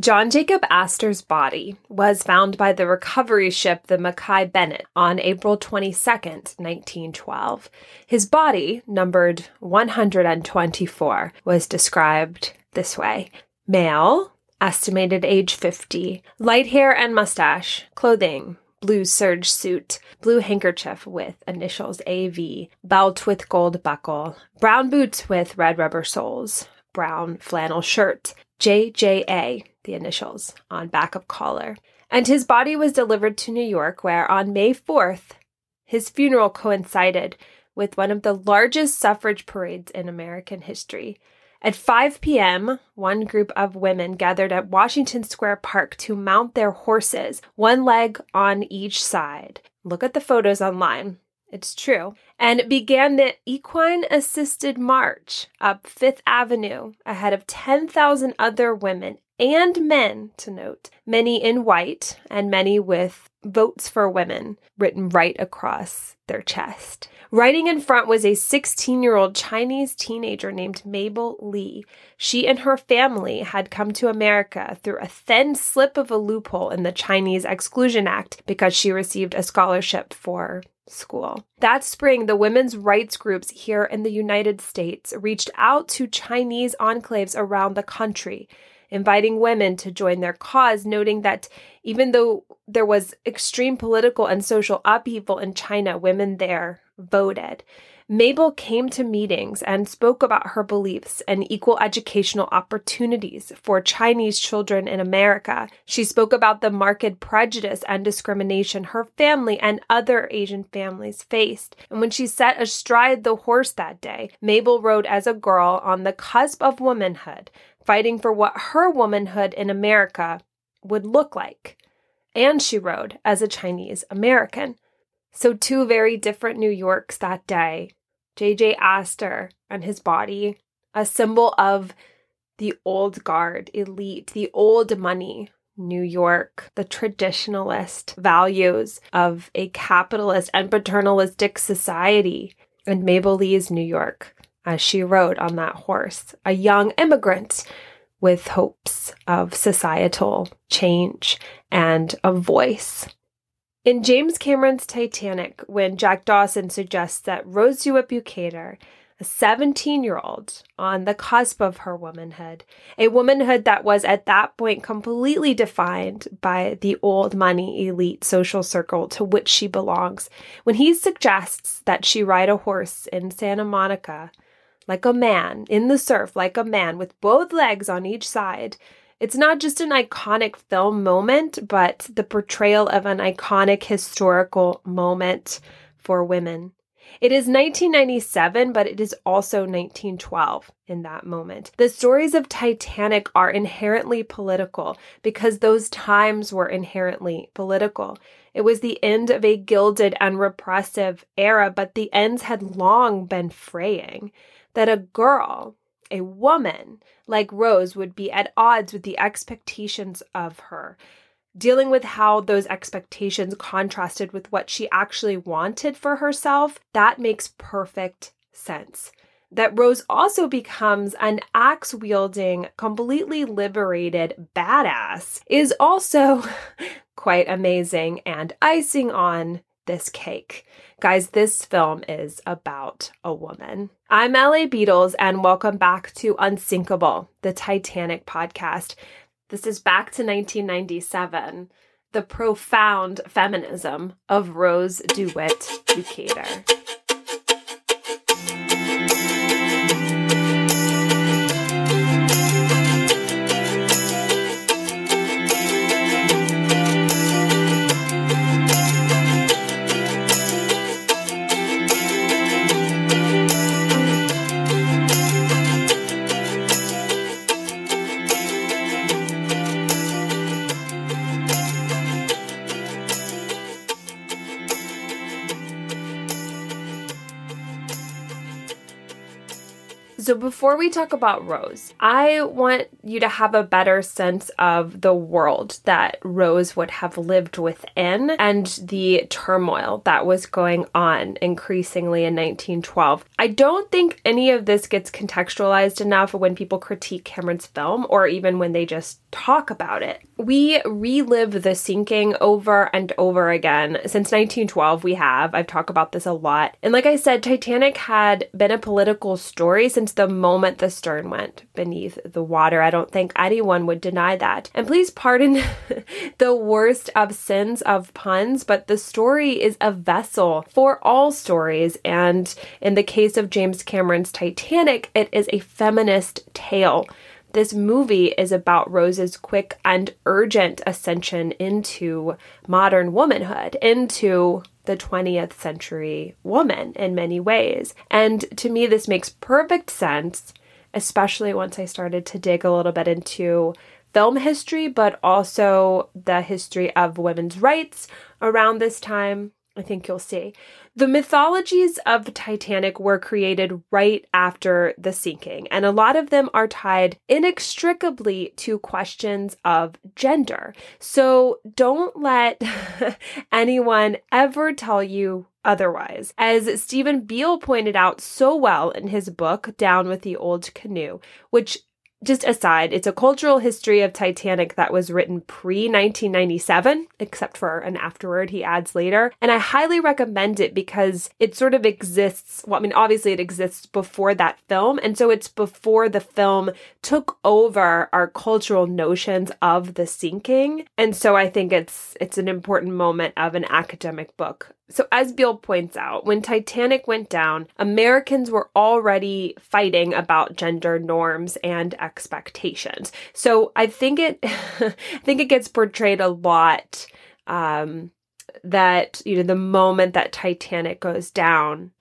John Jacob Astor's body was found by the recovery ship the Mackay Bennett on April 22, 1912. His body, numbered 124, was described this way Male, estimated age 50, light hair and mustache, clothing, blue serge suit, blue handkerchief with initials AV, belt with gold buckle, brown boots with red rubber soles, brown flannel shirt, JJA, the initials, on back of collar. And his body was delivered to New York, where on May 4th, his funeral coincided with one of the largest suffrage parades in American history. At 5 p.m., one group of women gathered at Washington Square Park to mount their horses, one leg on each side. Look at the photos online. It's true. And began the equine assisted march up Fifth Avenue ahead of 10,000 other women and men, to note, many in white and many with votes for women written right across their chest. Riding in front was a 16 year old Chinese teenager named Mabel Lee. She and her family had come to America through a thin slip of a loophole in the Chinese Exclusion Act because she received a scholarship for school. That spring, the women's rights groups here in the United States reached out to Chinese enclaves around the country inviting women to join their cause, noting that even though there was extreme political and social upheaval in China, women there voted. Mabel came to meetings and spoke about her beliefs and equal educational opportunities for Chinese children in America. She spoke about the marked prejudice and discrimination her family and other Asian families faced. And when she sat astride the horse that day, Mabel rode as a girl on the cusp of womanhood, fighting for what her womanhood in America would look like. And she rode as a Chinese American. So, two very different New Yorks that day. J.J. Astor and his body, a symbol of the old guard, elite, the old money, New York, the traditionalist values of a capitalist and paternalistic society, and Mabel Lee's New York, as she rode on that horse, a young immigrant with hopes of societal change and a voice. In James Cameron's Titanic, when Jack Dawson suggests that Rose DeWitt-Bukater, a 17 year old on the cusp of her womanhood, a womanhood that was at that point completely defined by the old money elite social circle to which she belongs, when he suggests that she ride a horse in Santa Monica like a man, in the surf, like a man, with both legs on each side. It's not just an iconic film moment, but the portrayal of an iconic historical moment for women. It is 1997, but it is also 1912 in that moment. The stories of Titanic are inherently political because those times were inherently political. It was the end of a gilded and repressive era, but the ends had long been fraying that a girl, a woman like Rose, would be at odds with the expectations of her, dealing with how those expectations contrasted with what she actually wanted for herself, that makes perfect sense. That Rose also becomes an axe wielding, completely liberated badass is also quite amazing and icing on this cake. Guys, this film is about a woman. I'm LA Beatles, and welcome back to Unsinkable, the Titanic podcast. This is back to 1997, the profound feminism of Rose DeWitt Bukater. So, before we talk about Rose, I want you to have a better sense of the world that Rose would have lived within and the turmoil that was going on increasingly in 1912. I don't think any of this gets contextualized enough when people critique Cameron's film or even when they just talk about it. We relive the sinking over and over again. Since 1912, we have. I've talked about this a lot. And like I said, Titanic had been a political story since the moment the stern went beneath the water. I don't think anyone would deny that. And please pardon the worst of sins of puns, but the story is a vessel for all stories. And in the case of James Cameron's Titanic, it is a feminist tale. This movie is about Rose's quick and urgent ascension into modern womanhood, into the 20th century woman in many ways. And to me, this makes perfect sense, especially once I started to dig a little bit into film history, but also the history of women's rights around this time. I think you'll see. The mythologies of Titanic were created right after the sinking, and a lot of them are tied inextricably to questions of gender. So don't let anyone ever tell you otherwise. As Steven Biel pointed out so well in his book, Down with the Old Canoe, which just aside, it's a cultural history of Titanic that was written pre 1997, except for an afterword he adds later. And I highly recommend it because it sort of exists. Well, I mean, obviously it exists before that film. And so it's before the film took over our cultural notions of the sinking. And so I think it's it's an important moment of an academic book so, as Biel points out, when Titanic went down, Americans were already fighting about gender norms and expectations. So, I think it, I think it gets portrayed a lot um, that you know the moment that Titanic goes down,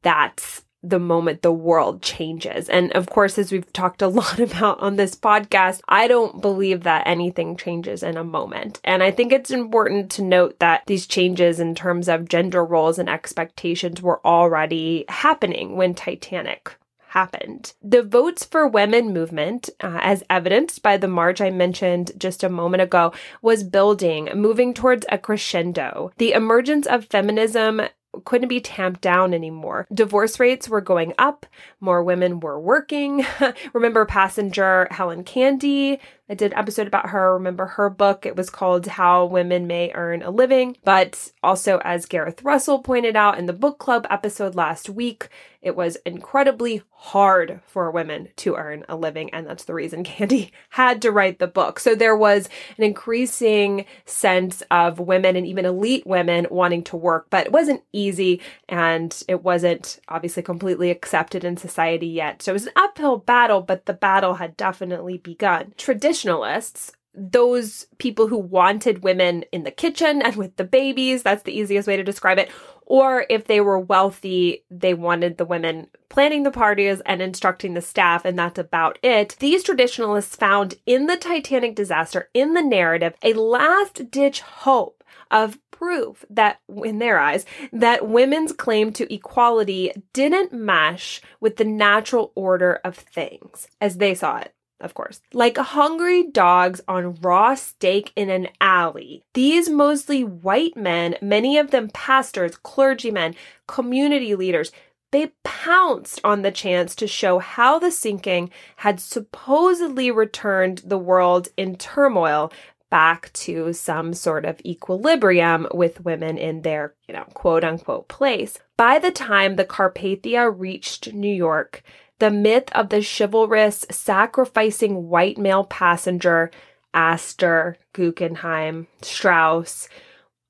that's the moment the world changes. And of course, as we've talked a lot about on this podcast, I don't believe that anything changes in a moment. And I think it's important to note that these changes in terms of gender roles and expectations were already happening when Titanic happened. The Votes for Women movement, uh, as evidenced by the march I mentioned just a moment ago, was building, moving towards a crescendo. The emergence of feminism couldn't be tamped down anymore. Divorce rates were going up, more women were working. Remember passenger Helen Candee? I did an episode about her. Remember her book? It was called How Women May Earn a Living. But also, as Gareth Russell pointed out in the book club episode last week, it was incredibly hard for women to earn a living. And that's the reason Candee had to write the book. So there was an increasing sense of women and even elite women wanting to work, but it wasn't easy and it wasn't obviously completely accepted in society yet. So it was an uphill battle, but the battle had definitely begun. Tradition traditionalists, those people who wanted women in the kitchen and with the babies, that's the easiest way to describe it. Or if they were wealthy, they wanted the women planning the parties and instructing the staff, and that's about it. These traditionalists found in the Titanic disaster, in the narrative, a last ditch hope of proof that, in their eyes, that women's claim to equality didn't mesh with the natural order of things as they saw it of course. Like hungry dogs on raw steak in an alley, these mostly white men, many of them pastors, clergymen, community leaders, they pounced on the chance to show how the sinking had supposedly returned the world in turmoil back to some sort of equilibrium with women in their, you know, quote unquote place. By the time the Carpathia reached New York, the myth of the chivalrous sacrificing white male passenger, Astor, Guggenheim, Straus.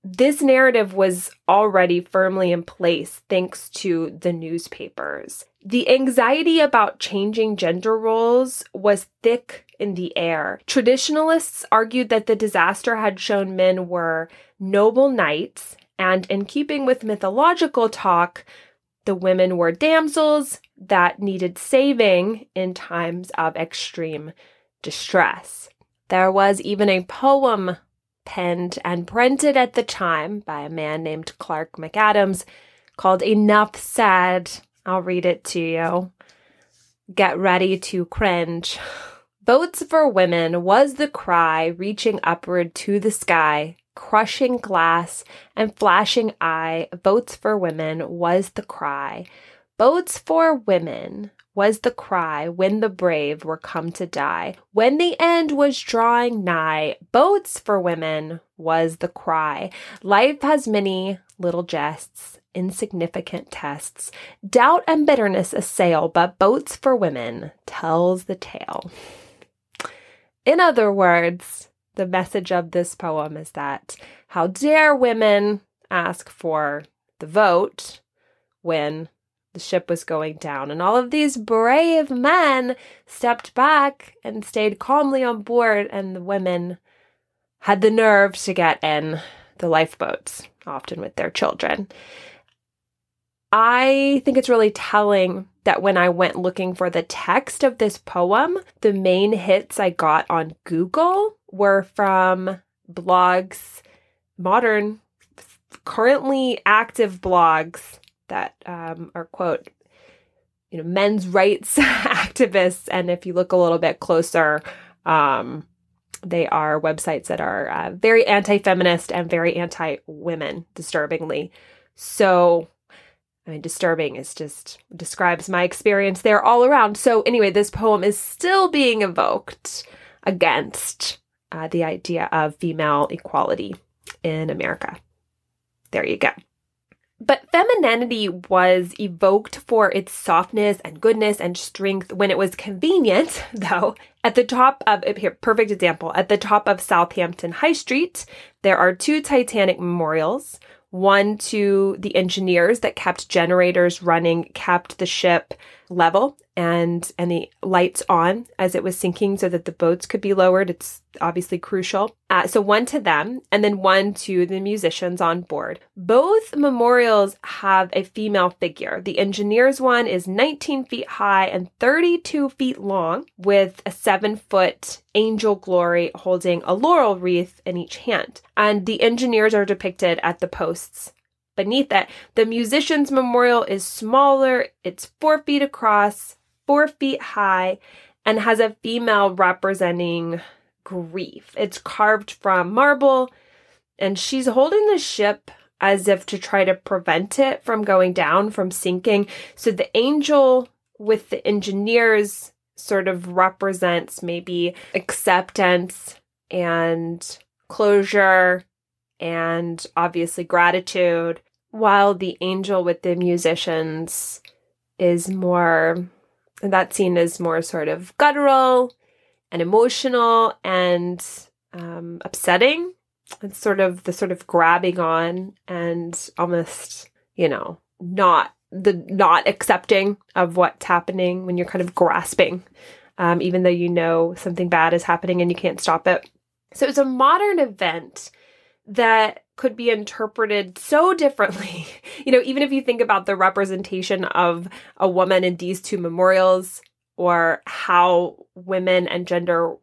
This narrative was already firmly in place thanks to the newspapers. The anxiety about changing gender roles was thick in the air. Traditionalists argued that the disaster had shown men were noble knights, and in keeping with mythological talk, the women were damsels that needed saving in times of extreme distress. There was even a poem penned and printed at the time by a man named Clark McAdams called Enough Said. I'll read it to you. get ready to cringe. Boats for women was the cry reaching upward to the sky, crushing glass and flashing eye. Boats for women was the cry. Boats for women was the cry when the brave were come to die. When the end was drawing nigh, boats for women was the cry. Life has many little jests, insignificant tests. Doubt and bitterness assail, but boats for women tells the tale. In other words, the message of this poem is that how dare women ask for the vote when the ship was going down, and all of these brave men stepped back and stayed calmly on board, and the women had the nerve to get in the lifeboats, often with their children. I think it's really telling that when I went looking for the text of this poem, the main hits I got on Google were from blogs, modern, currently active blogs that um, are quote you know men's rights activists and if you look a little bit closer um, they are websites that are uh, very anti-feminist and very anti-women disturbingly so I mean, disturbing is just describes my experience there all around. So, anyway, this poem is still being evoked against uh, the idea of female equality in America. There you go. But femininity was evoked for its softness and goodness and strength when it was convenient, though. At the top of, uh, here, perfect example, at the top of Southampton High Street, there are two Titanic memorials. One to the engineers that kept generators running, kept the ship level and and the lights on as it was sinking so that the boats could be lowered. It's obviously crucial. Uh, so one to them and then one to the musicians on board. Both memorials have a female figure. The engineers one is 19 feet high and 32 feet long with a seven foot angel glory holding a laurel wreath in each hand. And the engineers are depicted at the posts beneath it. The musician's memorial is smaller, it's four feet across, four feet high, and has a female representing grief. It's carved from marble, and she's holding the ship as if to try to prevent it from going down, from sinking. So the angel with the engineers sort of represents maybe acceptance and closure and obviously gratitude, while the angel with the musicians is more, that scene is more sort of guttural and emotional and um, upsetting. It's sort of the sort of grabbing on and almost, you know, not the not accepting of what's happening when you're kind of grasping, um, even though you know something bad is happening and you can't stop it. So it's a modern event that could be interpreted so differently. you know, even if you think about the representation of a woman in these two memorials or how women and gender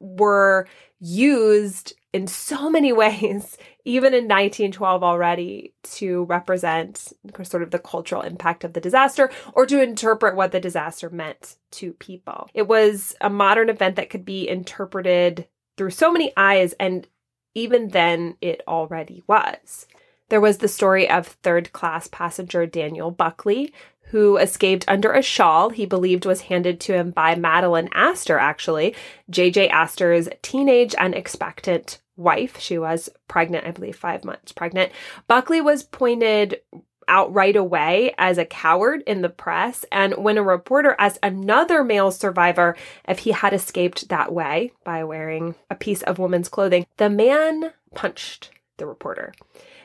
were used in so many ways, even in 1912 already, to represent sort of the cultural impact of the disaster or to interpret what the disaster meant to people. It was a modern event that could be interpreted through so many eyes and even then, it already was. There was the story of third class passenger Daniel Buckley, who escaped under a shawl he believed was handed to him by Madeleine Astor, actually, J.J. Astor's teenage and expectant wife. She was pregnant, I believe, five months pregnant. Buckley was pointed out right away as a coward in the press. And when a reporter asked another male survivor if he had escaped that way by wearing a piece of woman's clothing, the man punched the reporter.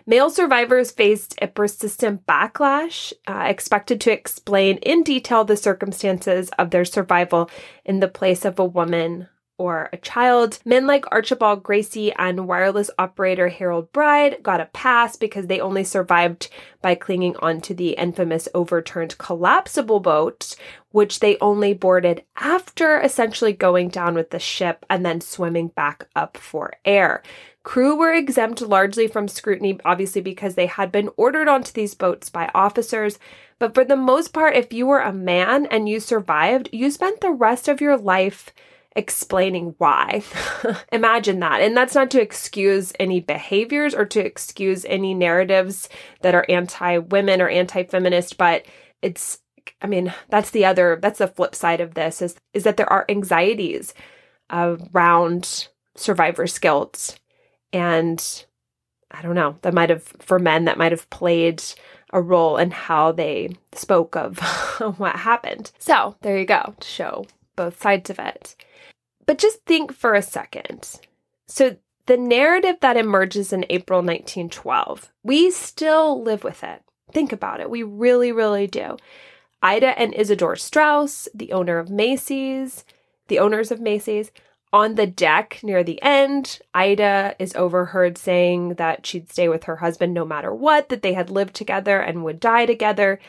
Male survivors faced a persistent backlash, uh, expected to explain in detail the circumstances of their survival in the place of a woman or a child. Men like Archibald Gracie and wireless operator Harold Bride got a pass because they only survived by clinging onto the infamous overturned collapsible boat, which they only boarded after essentially going down with the ship and then swimming back up for air. Crew were exempt largely from scrutiny, obviously, because they had been ordered onto these boats by officers. But for the most part, if you were a man and you survived, you spent the rest of your life explaining why. Imagine that. And that's not to excuse any behaviors or to excuse any narratives that are anti women or anti feminist, but it's, I mean, that's the other, that's the flip side of this is, is that there are anxieties around survivor's guilt. And I don't know, that might have, for men, that might have played a role in how they spoke of what happened. So there you go to show both sides of it. But just think for a second. So, the narrative that emerges in April 1912, we still live with it. Think about it. We really, really do. Ida and Isidor Straus, the owner of Macy's, the owners of Macy's, on the deck near the end, Ida is overheard saying that she'd stay with her husband no matter what, that they had lived together and would die together.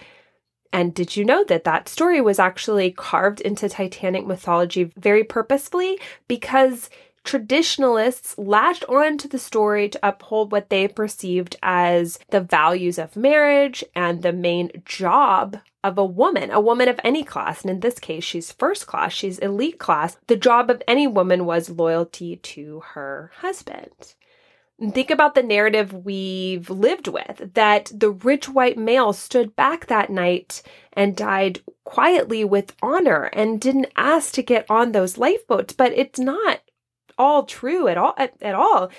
And did you know that that story was actually carved into Titanic mythology very purposefully? Because traditionalists latched onto the story to uphold what they perceived as the values of marriage and the main job of a woman, a woman of any class. And in this case, she's first class, she's elite class. The job of any woman was loyalty to her husband. Think about the narrative we've lived with that the rich white male stood back that night and died quietly with honor and didn't ask to get on those lifeboats. But it's not all true at all. At, at all.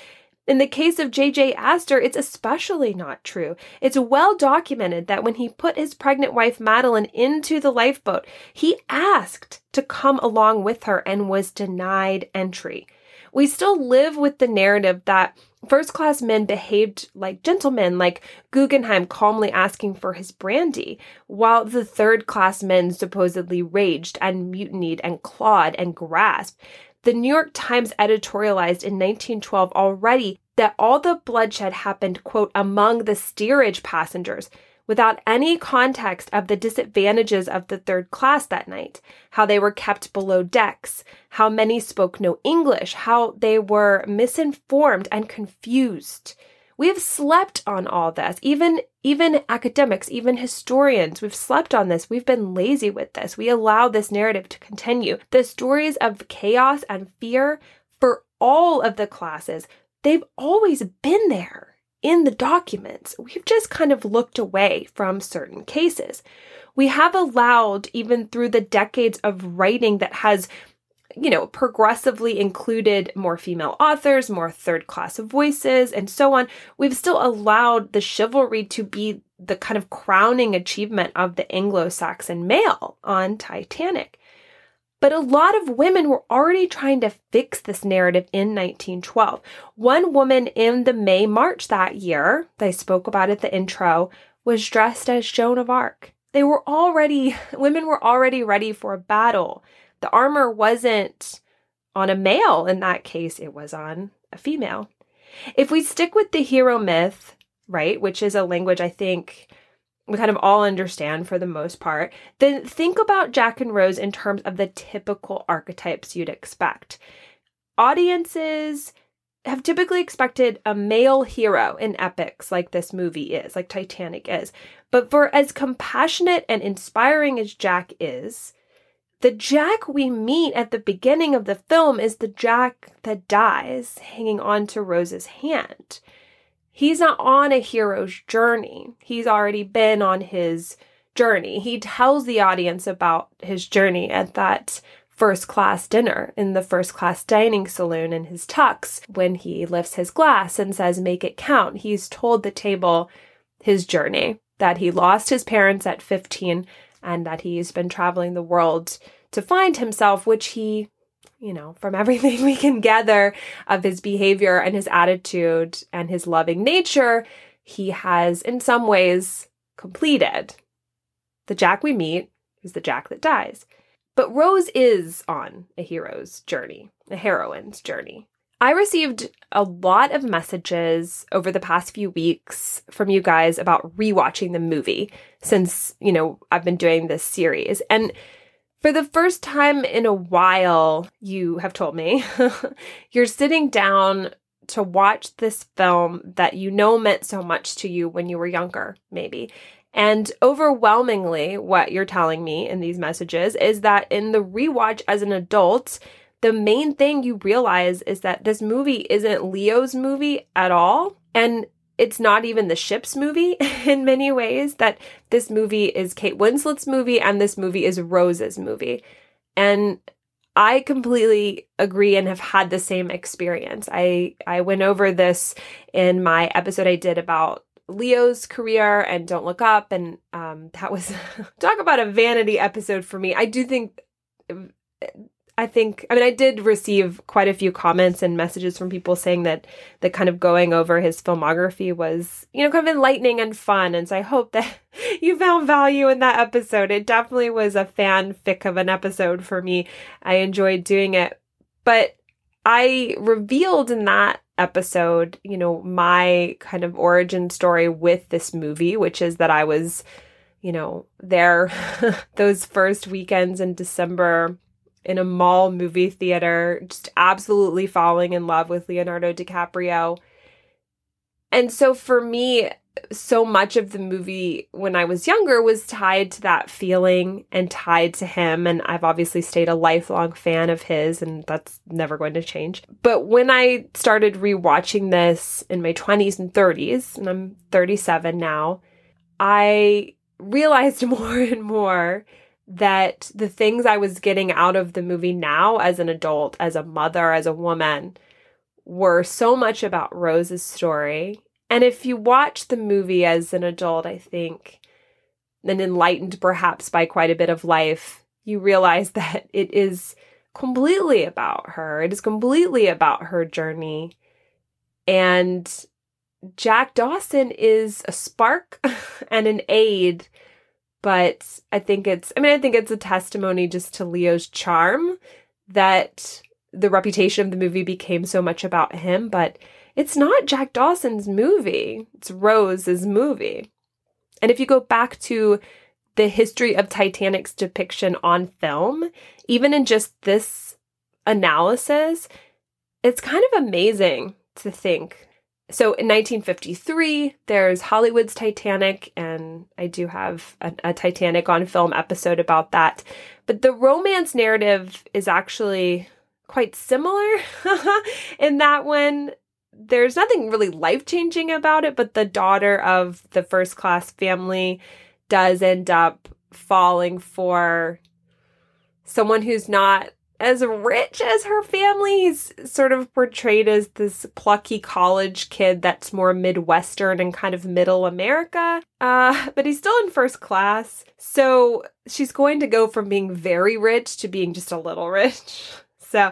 In the case of J.J. Astor, it's especially not true. It's well documented that when he put his pregnant wife Madeleine into the lifeboat, he asked to come along with her and was denied entry. We still live with the narrative that First class men behaved like gentlemen, like Guggenheim calmly asking for his brandy, while the third class men supposedly raged and mutinied and clawed and grasped. The New York Times editorialized in 1912 already that all the bloodshed happened, quote, among the steerage passengers, without any context of the disadvantages of the third class that night, how they were kept below decks, how many spoke no English, how they were misinformed and confused. We have slept on all this. Even even academics, even historians, we've slept on this. We've been lazy with this. We allow this narrative to continue. The stories of chaos and fear for all of the classes, they've always been there in the documents. We've just kind of looked away from certain cases. We have allowed, even through the decades of writing that has you know, progressively included more female authors, more third class voices, and so on, we've still allowed the chivalry to be the kind of crowning achievement of the Anglo Saxon male on Titanic. But a lot of women were already trying to fix this narrative in 1912. One woman in the May March that year, that I spoke about at the intro, was dressed as Joan of Arc. They were already, women were already ready for a battle. The armor wasn't on a male in that case, it was on a female. If we stick with the hero myth, right, which is a language I think we kind of all understand for the most part, then think about Jack and Rose in terms of the typical archetypes you'd expect. Audiences have typically expected a male hero in epics like this movie is, like Titanic is. But for as compassionate and inspiring as Jack is, the Jack we meet at the beginning of the film is the Jack that dies, hanging on to Rose's hand he's not on a hero's journey. He's already been on his journey. He tells the audience about his journey at that first class dinner in the first class dining saloon in his tux when he lifts his glass and says, Make it count. He's told the table his journey that he lost his parents at 15 and that he's been traveling the world to find himself, which he you know, from everything we can gather of his behavior and his attitude and his loving nature, he has in some ways completed. The Jack we meet is the Jack that dies. But Rose is on a hero's journey. a heroine's journey. I received a lot of messages over the past few weeks from you guys about rewatching the movie since, you know, I've been doing this series. And for the first time in a while, you have told me you're sitting down to watch this film that you know meant so much to you when you were younger, maybe. And overwhelmingly, what you're telling me in these messages is that in the rewatch as an adult, the main thing you realize is that this movie isn't Leo's movie at all. And it's not even the ship's movie in many ways, that this movie is Kate Winslet's movie and this movie is Rose's movie. And I completely agree and have had the same experience. I I went over this in my episode I did about Leo's career and Don't Look Up, and um, that was talk about a vanity episode for me. I do think I think I mean I did receive quite a few comments and messages from people saying that that kind of going over his filmography was, you know, kind of enlightening and fun. And so I hope that you found value in that episode. It definitely was a fanfic of an episode for me. I enjoyed doing it. But I revealed in that episode, you know, my kind of origin story with this movie, which is that I was, you know, there those first weekends in December in a mall movie theater, just absolutely falling in love with Leonardo DiCaprio. And so for me, so much of the movie when I was younger was tied to that feeling and tied to him. And I've obviously stayed a lifelong fan of his, and that's never going to change. But when I started rewatching this in my 20s and 30s, and I'm 37 now, I realized more and more that the things I was getting out of the movie now as an adult, as a mother, as a woman, were so much about Rose's story. And if you watch the movie as an adult, I think, and enlightened perhaps by quite a bit of life, you realize that it is completely about her. It is completely about her journey. And Jack Dawson is a spark and an aid but I think it's I mean I think it's a testimony just to Leo's charm that the reputation of the movie became so much about him, but it's not Jack Dawson's movie. It's Rose's movie. And if you go back to the history of Titanic's depiction on film, even in just this analysis, it's kind of amazing to think so in 1953, there's Hollywood's Titanic, and I do have a, a, Titanic on film episode about that. But the romance narrative is actually quite similar in that one. There's nothing really life changing about it, but the daughter of the first class family does end up falling for someone who's not as rich as her family. He's sort of portrayed as this plucky college kid that's more Midwestern and kind of middle America. Uh, but he's still in first class. So she's going to go from being very rich to being just a little rich. So,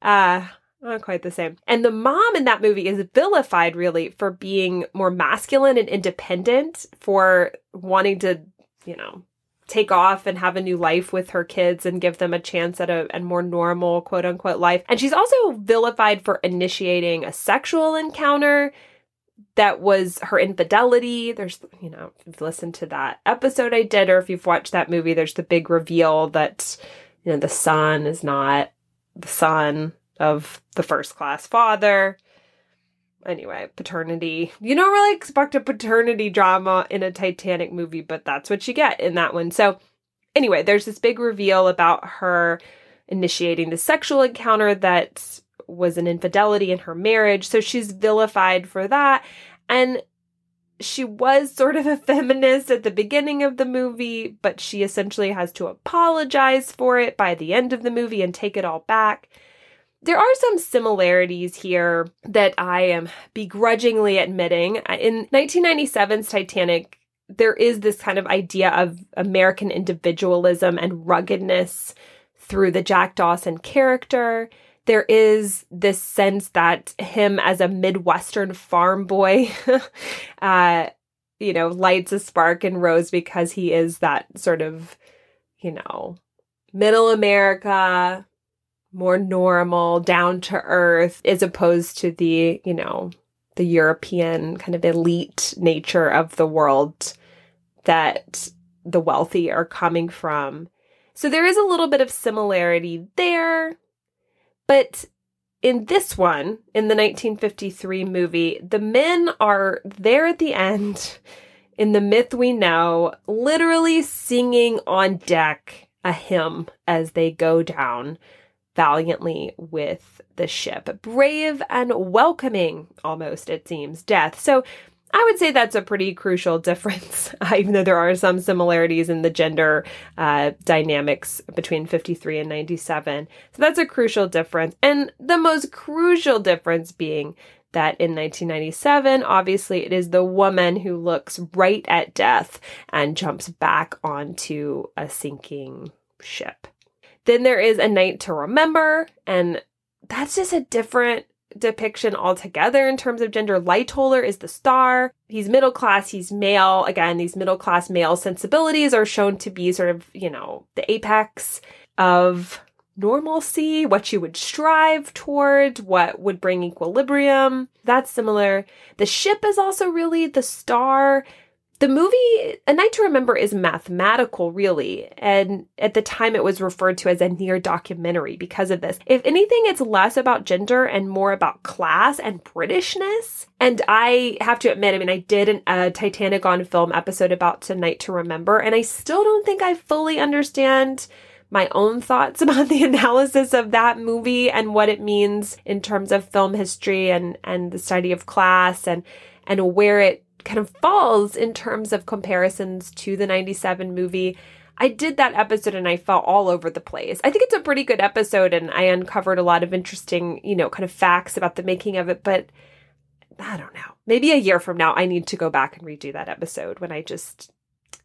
uh, not quite the same. And the mom in that movie is vilified really for being more masculine and independent, for wanting to, you know, take off and have a new life with her kids and give them a chance at a, a more normal quote unquote life. And she's also vilified for initiating a sexual encounter that was her infidelity. There's, you know, if you've listened to that episode I did, or if you've watched that movie, there's the big reveal that, you know, the son is not the son of the first class father anyway, paternity. You don't really expect a paternity drama in a Titanic movie, but that's what you get in that one. So, anyway, there's this big reveal about her initiating the sexual encounter that was an infidelity in her marriage. So, she's vilified for that. And she was sort of a feminist at the beginning of the movie, but she essentially has to apologize for it by the end of the movie and take it all back there are some similarities here that I am begrudgingly admitting. In 1997's Titanic, there is this kind of idea of American individualism and ruggedness through the Jack Dawson character. There is this sense that him as a Midwestern farm boy, uh, you know, lights a spark in Rose because he is that sort of, you know, middle America, more normal, down to earth, as opposed to the, you know, the European kind of elite nature of the world that the wealthy are coming from. So there is a little bit of similarity there. But in this one, in the 1953 movie, the men are there at the end in the myth we know, literally singing on deck a hymn as they go down valiantly with the ship. Brave and welcoming, almost, it seems, death. So I would say that's a pretty crucial difference, even though there are some similarities in the gender uh, dynamics between 53 and 97. So that's a crucial difference. And the most crucial difference being that in 1997, obviously, it is the woman who looks right at death and jumps back onto a sinking ship. Then there is A Night to Remember, and that's just a different depiction altogether in terms of gender. Lightoller is the star. He's middle class, he's male. Again, these middle class male sensibilities are shown to be sort of, you know, the apex of normalcy, what you would strive toward, what would bring equilibrium. That's similar. The ship is also really the star. The movie A Night to Remember is mathematical, really, and at the time it was referred to as a near documentary because of this. If anything, it's less about gender and more about class and Britishness. And I have to admit, I mean, I did an, a Titanic on film episode about A Night to Remember, and I still don't think I fully understand my own thoughts about the analysis of that movie and what it means in terms of film history and and the study of class and and where it kind of falls in terms of comparisons to the 97 movie. I did that episode and I felt all over the place. I think it's a pretty good episode and I uncovered a lot of interesting, you know, kind of facts about the making of it, but I don't know. Maybe a year from now I need to go back and redo that episode when I just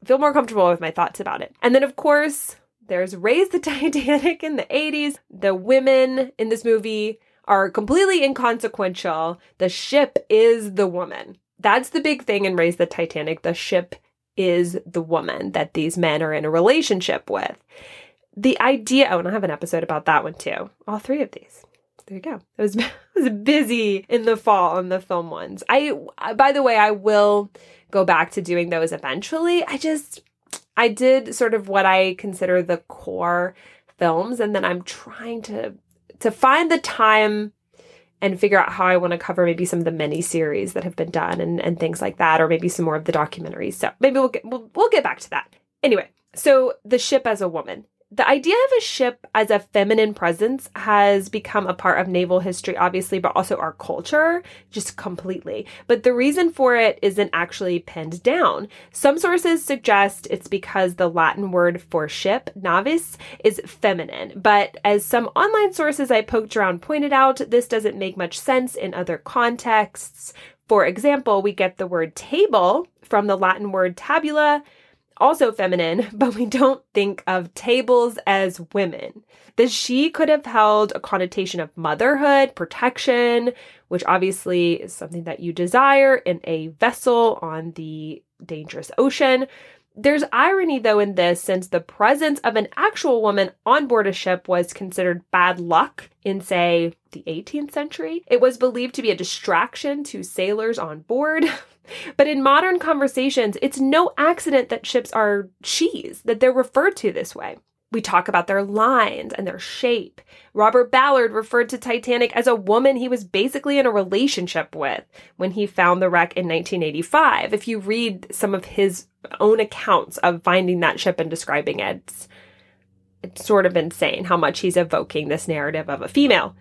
feel more comfortable with my thoughts about it. And then of course, there's Raise the Titanic in the 80s. The women in this movie are completely inconsequential. The ship is the woman. That's the big thing in Raise the Titanic. The ship is the woman that these men are in a relationship with. The idea, oh, and I have an episode about that one too. All three of these. There you go. I was, I was busy in the fall on the film ones. I, by the way, I will go back to doing those eventually. I just, I did sort of what I consider the core films, and then I'm trying to to find the time and figure out how I want to cover maybe some of the mini series that have been done and, and things like that, or maybe some more of the documentaries. So maybe we'll get we'll, we'll get back to that. Anyway, so the ship as a woman the idea of a ship as a feminine presence has become a part of naval history, obviously, but also our culture, just completely. But the reason for it isn't actually pinned down. Some sources suggest it's because the Latin word for ship, navis, is feminine. But as some online sources I poked around pointed out, this doesn't make much sense in other contexts. For example, we get the word table from the Latin word tabula, also feminine, but we don't think of tables as women. The she could have held a connotation of motherhood, protection, which obviously is something that you desire in a vessel on the dangerous ocean. There's irony, though, in this, since the presence of an actual woman on board a ship was considered bad luck in, say, the 18th century. It was believed to be a distraction to sailors on board. But in modern conversations, it's no accident that ships are she's, that they're referred to this way. We talk about their lines and their shape. Robert Ballard referred to Titanic as a woman he was basically in a relationship with when he found the wreck in 1985. If you read some of his own accounts of finding that ship and describing it, it's, it's sort of insane how much he's evoking this narrative of a female.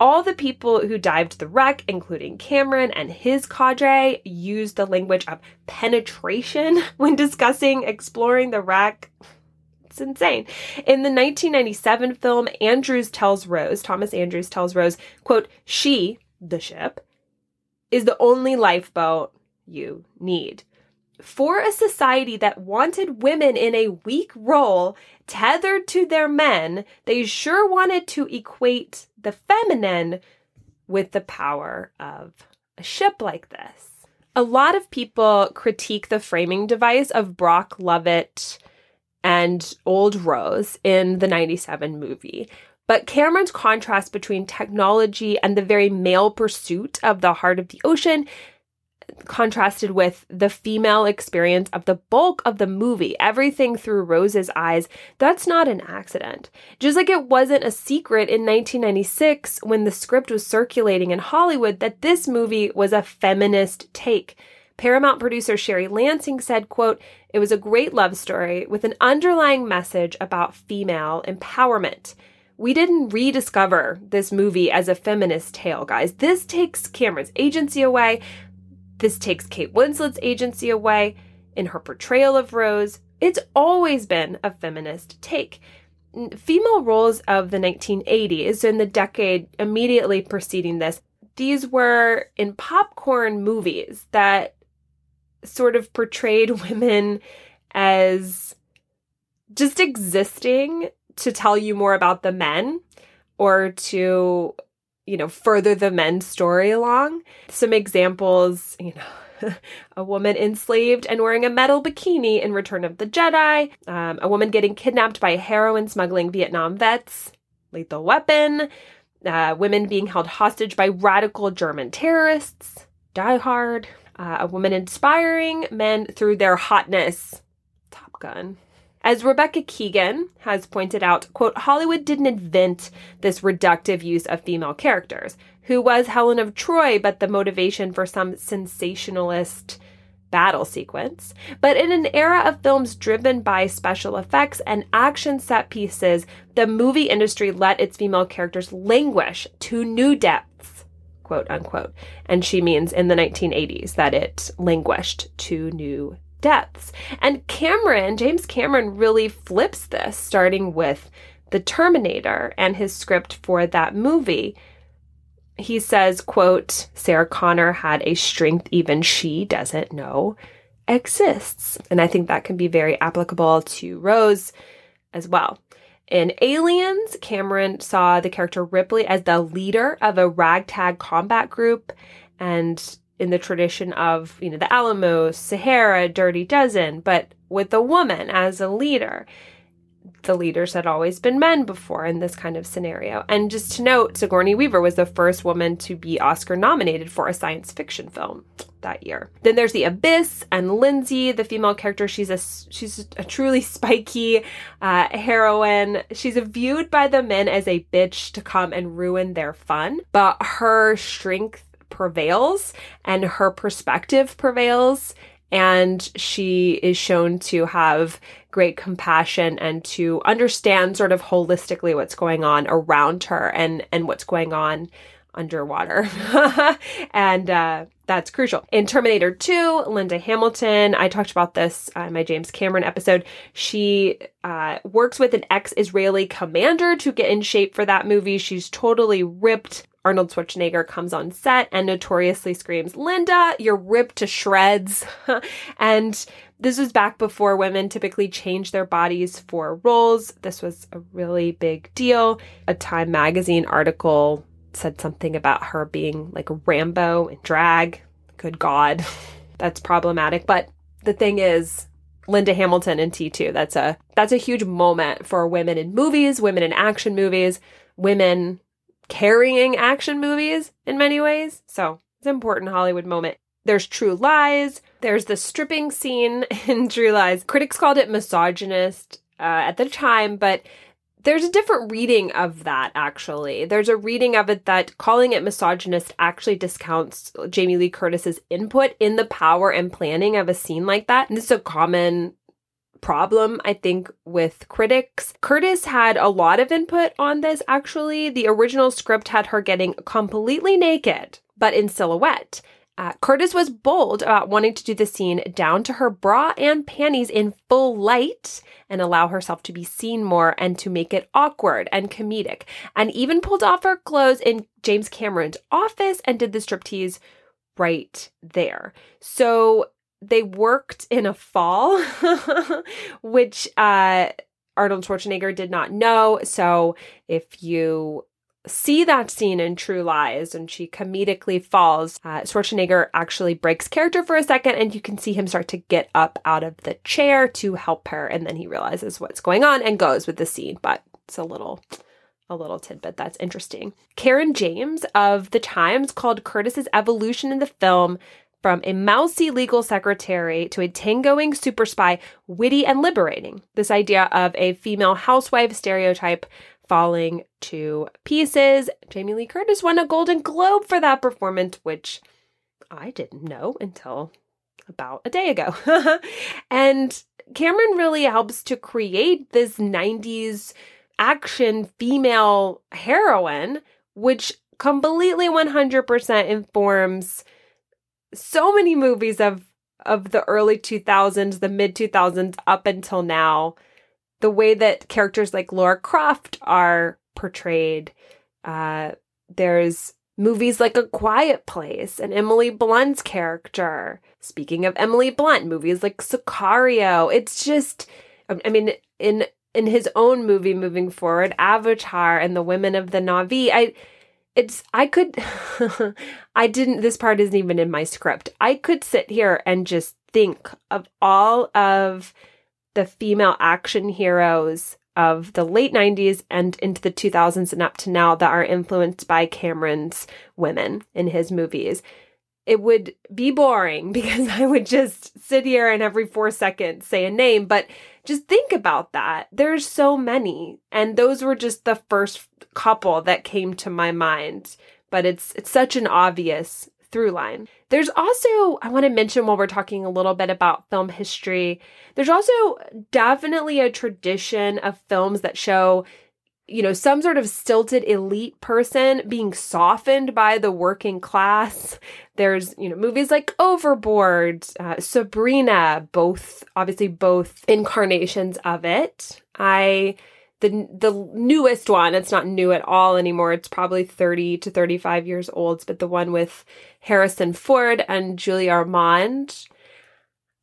All the people who dived the wreck, including Cameron and his cadre, used the language of penetration when discussing exploring the wreck. It's insane. In the 1997 film, Andrews tells Rose, Thomas Andrews tells Rose, quote, she, the ship, is the only lifeboat you need for a society that wanted women in a weak role tethered to their men, they sure wanted to equate the feminine with the power of a ship like this. A lot of people critique the framing device of Brock Lovett and Old Rose in the 97 movie. But Cameron's contrast between technology and the very male pursuit of the heart of the ocean contrasted with the female experience of the bulk of the movie, everything through Rose's eyes, that's not an accident. Just like it wasn't a secret in 1996 when the script was circulating in Hollywood that this movie was a feminist take. Paramount producer Sherry Lansing said, quote, it was a great love story with an underlying message about female empowerment. We didn't rediscover this movie as a feminist tale, guys. This takes Cameron's agency away, this takes Kate Winslet's agency away in her portrayal of Rose. It's always been a feminist take. Female roles of the 1980s, in the decade immediately preceding this, these were in popcorn movies that sort of portrayed women as just existing to tell you more about the men or to you know, further the men's story along. Some examples, you know, a woman enslaved and wearing a metal bikini in Return of the Jedi, um, a woman getting kidnapped by heroin smuggling Vietnam vets, Lethal Weapon, uh, women being held hostage by radical German terrorists, Die Hard, uh, a woman inspiring men through their hotness, Top Gun. As Rebecca Keegan has pointed out, quote, Hollywood didn't invent this reductive use of female characters. Who was Helen of Troy but the motivation for some sensationalist battle sequence? But in an era of films driven by special effects and action set pieces, the movie industry let its female characters languish to new depths quote unquote. And she means in the 1980s that it languished to new depths. And Cameron, James Cameron, really flips this, starting with The Terminator and his script for that movie. He says, quote, Sarah Connor had a strength even she doesn't know exists. And I think that can be very applicable to Rose as well. In Aliens, Cameron saw the character Ripley as the leader of a ragtag combat group and in the tradition of, you know, the Alamo, Sahara, Dirty Dozen, but with a woman as a leader. The leaders had always been men before in this kind of scenario. And just to note, Sigourney Weaver was the first woman to be Oscar nominated for a science fiction film that year. Then there's the Abyss and Lindsey, the female character. She's a she's a truly spiky uh, heroine. She's viewed by the men as a bitch to come and ruin their fun, but her strength prevails and her perspective prevails. And she is shown to have great compassion and to understand sort of holistically what's going on around her and and what's going on underwater. And uh, that's crucial. In terminator 2 linda hamilton i talked about this uh, in my james cameron episode. She uh, works with an ex-israeli commander to get in shape for that movie. She's totally ripped Arnold Schwarzenegger comes on set and notoriously screams, Linda, you're ripped to shreds. and this was back before women typically changed their bodies for roles. This was a really big deal. A Time magazine article said something about her being like Rambo in drag. Good God, that's problematic. But the thing is, Linda Hamilton in T2. That's a that's a huge moment for women in movies, women in action movies, women carrying action movies in many ways. So it's an important Hollywood moment. There's True Lies. There's the stripping scene in True Lies. Critics called it misogynist uh, at the time, but there's a different reading of that actually. There's a reading of it that calling it misogynist actually discounts Jamie Lee Curtis's input in the power and planning of a scene like that. And this is a common problem, I think, with critics. Curtis had a lot of input on this, actually. The original script had her getting completely naked, but in silhouette. Uh, Curtis was bold about wanting to do the scene down to her bra and panties in full light and allow herself to be seen more and to make it awkward and comedic, and even pulled off her clothes in James Cameron's office and did the striptease right there. So they worked in a fall, which uh, Arnold Schwarzenegger did not know. So if you see that scene in True Lies and she comedically falls, uh, Schwarzenegger actually breaks character for a second and you can see him start to get up out of the chair to help her. And then he realizes what's going on and goes with the scene. But it's a little a little tidbit that's interesting. Caryn James of The Times called Curtis's evolution in the film from a mousy legal secretary to a tangoing super spy witty and liberating. This idea of a female housewife stereotype falling to pieces. Jamie Lee Curtis won a Golden Globe for that performance, which I didn't know until about a day ago. and Cameron really helps to create this 90s action female heroine, which completely 100% informs so many movies of of the early 2000s, the mid 2000s up until now. The way that characters like Lara Croft are portrayed. Uh, there's movies like A Quiet Place and Emily Blunt's character. Speaking of Emily Blunt, movies like Sicario. It's just, I mean, in in his own movie moving forward, Avatar and the Women of the Na'vi, I it's I could I didn't this part isn't even in my script. I could sit here and just think of all of the female action heroes of the late 90s and into the 2000s and up to now that are influenced by Cameron's women in his movies. It would be boring because I would just sit here and every 4 seconds say a name, but just think about that. There's so many. And those were just the first couple that came to my mind. But it's it's such an obvious through line. There's also, I want to mention while we're talking a little bit about film history, there's also definitely a tradition of films that show you know, some sort of stilted elite person being softened by the working class. There's, you know, movies like Overboard, uh, Sabrina, both, obviously, both incarnations of it. I, the, the newest one, it's not new at all anymore. It's probably 30 to 35 years old, but the one with Harrison Ford and Julia Ormond.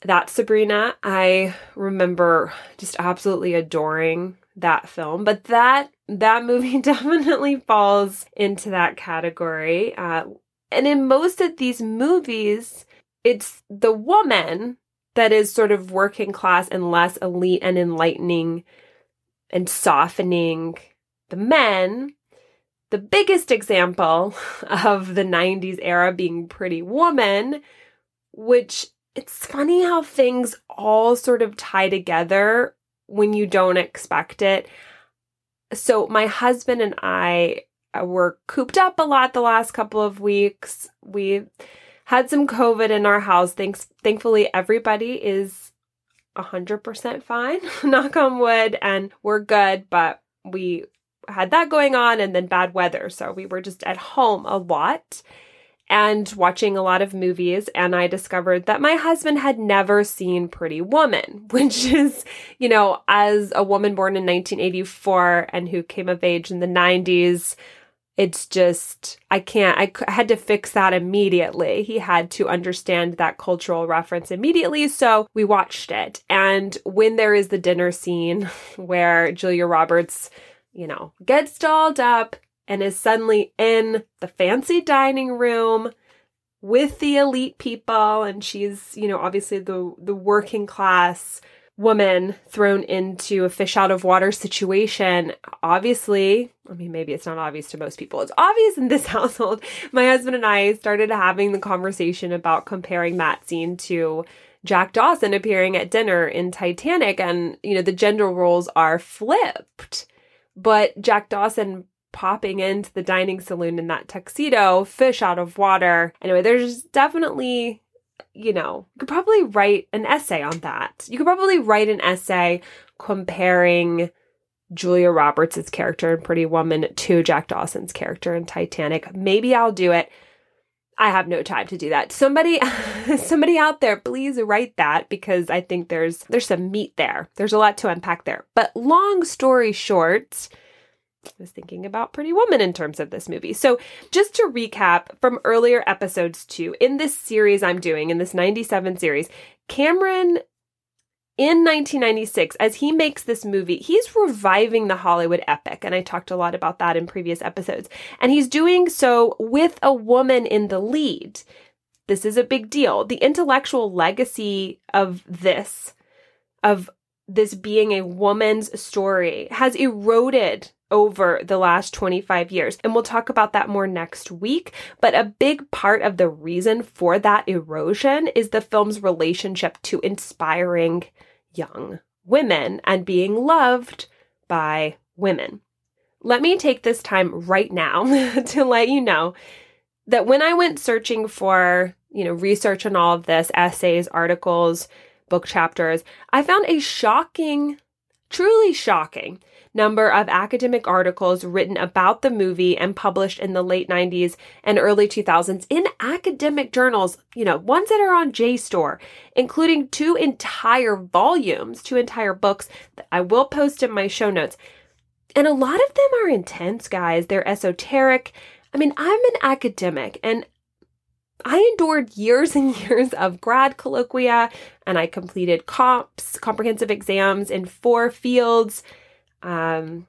That Sabrina, I remember just absolutely adoring that film. But that that movie definitely falls into that category. Uh, and in most of these movies, it's the woman that is sort of working class and less elite and enlightening and softening the men. The biggest example of the 90s era being Pretty Woman, which it's funny how things all sort of tie together when you don't expect it. So, my husband and I uh, were cooped up a lot the last couple of weeks. We had some COVID in our house. Thanks, thankfully, everybody is 100% fine, knock on wood, and we're good. But we had that going on and then bad weather. So, we were just at home a lot and watching a lot of movies and I discovered that my husband had never seen Pretty Woman, which is, you know, as a woman born in 1984 and who came of age in the 90s, it's just I can't I, had to fix that immediately. He had to understand that cultural reference immediately, so we watched it. And when there is the dinner scene where Julia Roberts you know, gets dolled up and is suddenly in the fancy dining room with the elite people. And she's you know obviously the the working class woman thrown into a fish out of water situation. Obviously i mean maybe it's not obvious to most people. It's obvious in this household. My husband and i started having the conversation about comparing that scene to Jack Dawson appearing at dinner in Titanic. And you know the gender roles are flipped. But Jack Dawson popping into the dining saloon in that tuxedo, fish out of water. Anyway, there's definitely, you know, you could probably write an essay on that. You could probably write an essay comparing Julia Roberts' character in Pretty Woman to Jack Dawson's character in Titanic. Maybe I'll do it. I have no time to do that. Somebody somebody out there please write that because I think there's there's some meat there. There's a lot to unpack there. But long story short, was thinking about Pretty Woman in terms of this movie. So, just to recap from earlier episodes too, in this series I'm doing, in this 97 series, Cameron in 1996, as he makes this movie, he's reviving the Hollywood epic. And I talked a lot about that in previous episodes. And he's doing so with a woman in the lead. This is a big deal. The intellectual legacy of this, of this being a woman's story has eroded over the last 25 years. And we'll talk about that more next week. But a big part of the reason for that erosion is the film's relationship to inspiring young women and being loved by women. Let me take this time right now to let you know that when I went searching for, you know, research on all of this, essays, articles, book chapters, I found a shocking, truly shocking number of academic articles written about the movie and published in the late 90s and early 2000s in academic journals, you know, ones that are on JSTOR, including two entire volumes, two entire books that I will post in my show notes. And a lot of them are intense, guys. They're esoteric. I mean, I'm an academic and I endured years and years of grad colloquia and I completed comps, comprehensive exams in four fields. Um,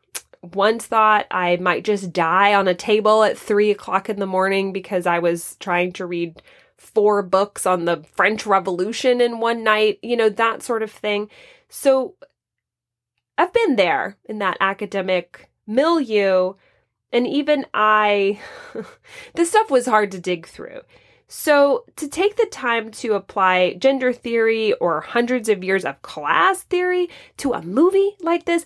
once thought I might just die on a table at three o'clock in the morning because I was trying to read four books on the French Revolution in one night, you know, that sort of thing. So I've been there in that academic milieu. And even I, this stuff was hard to dig through. So, to take the time to apply gender theory or hundreds of years of class theory to a movie like this,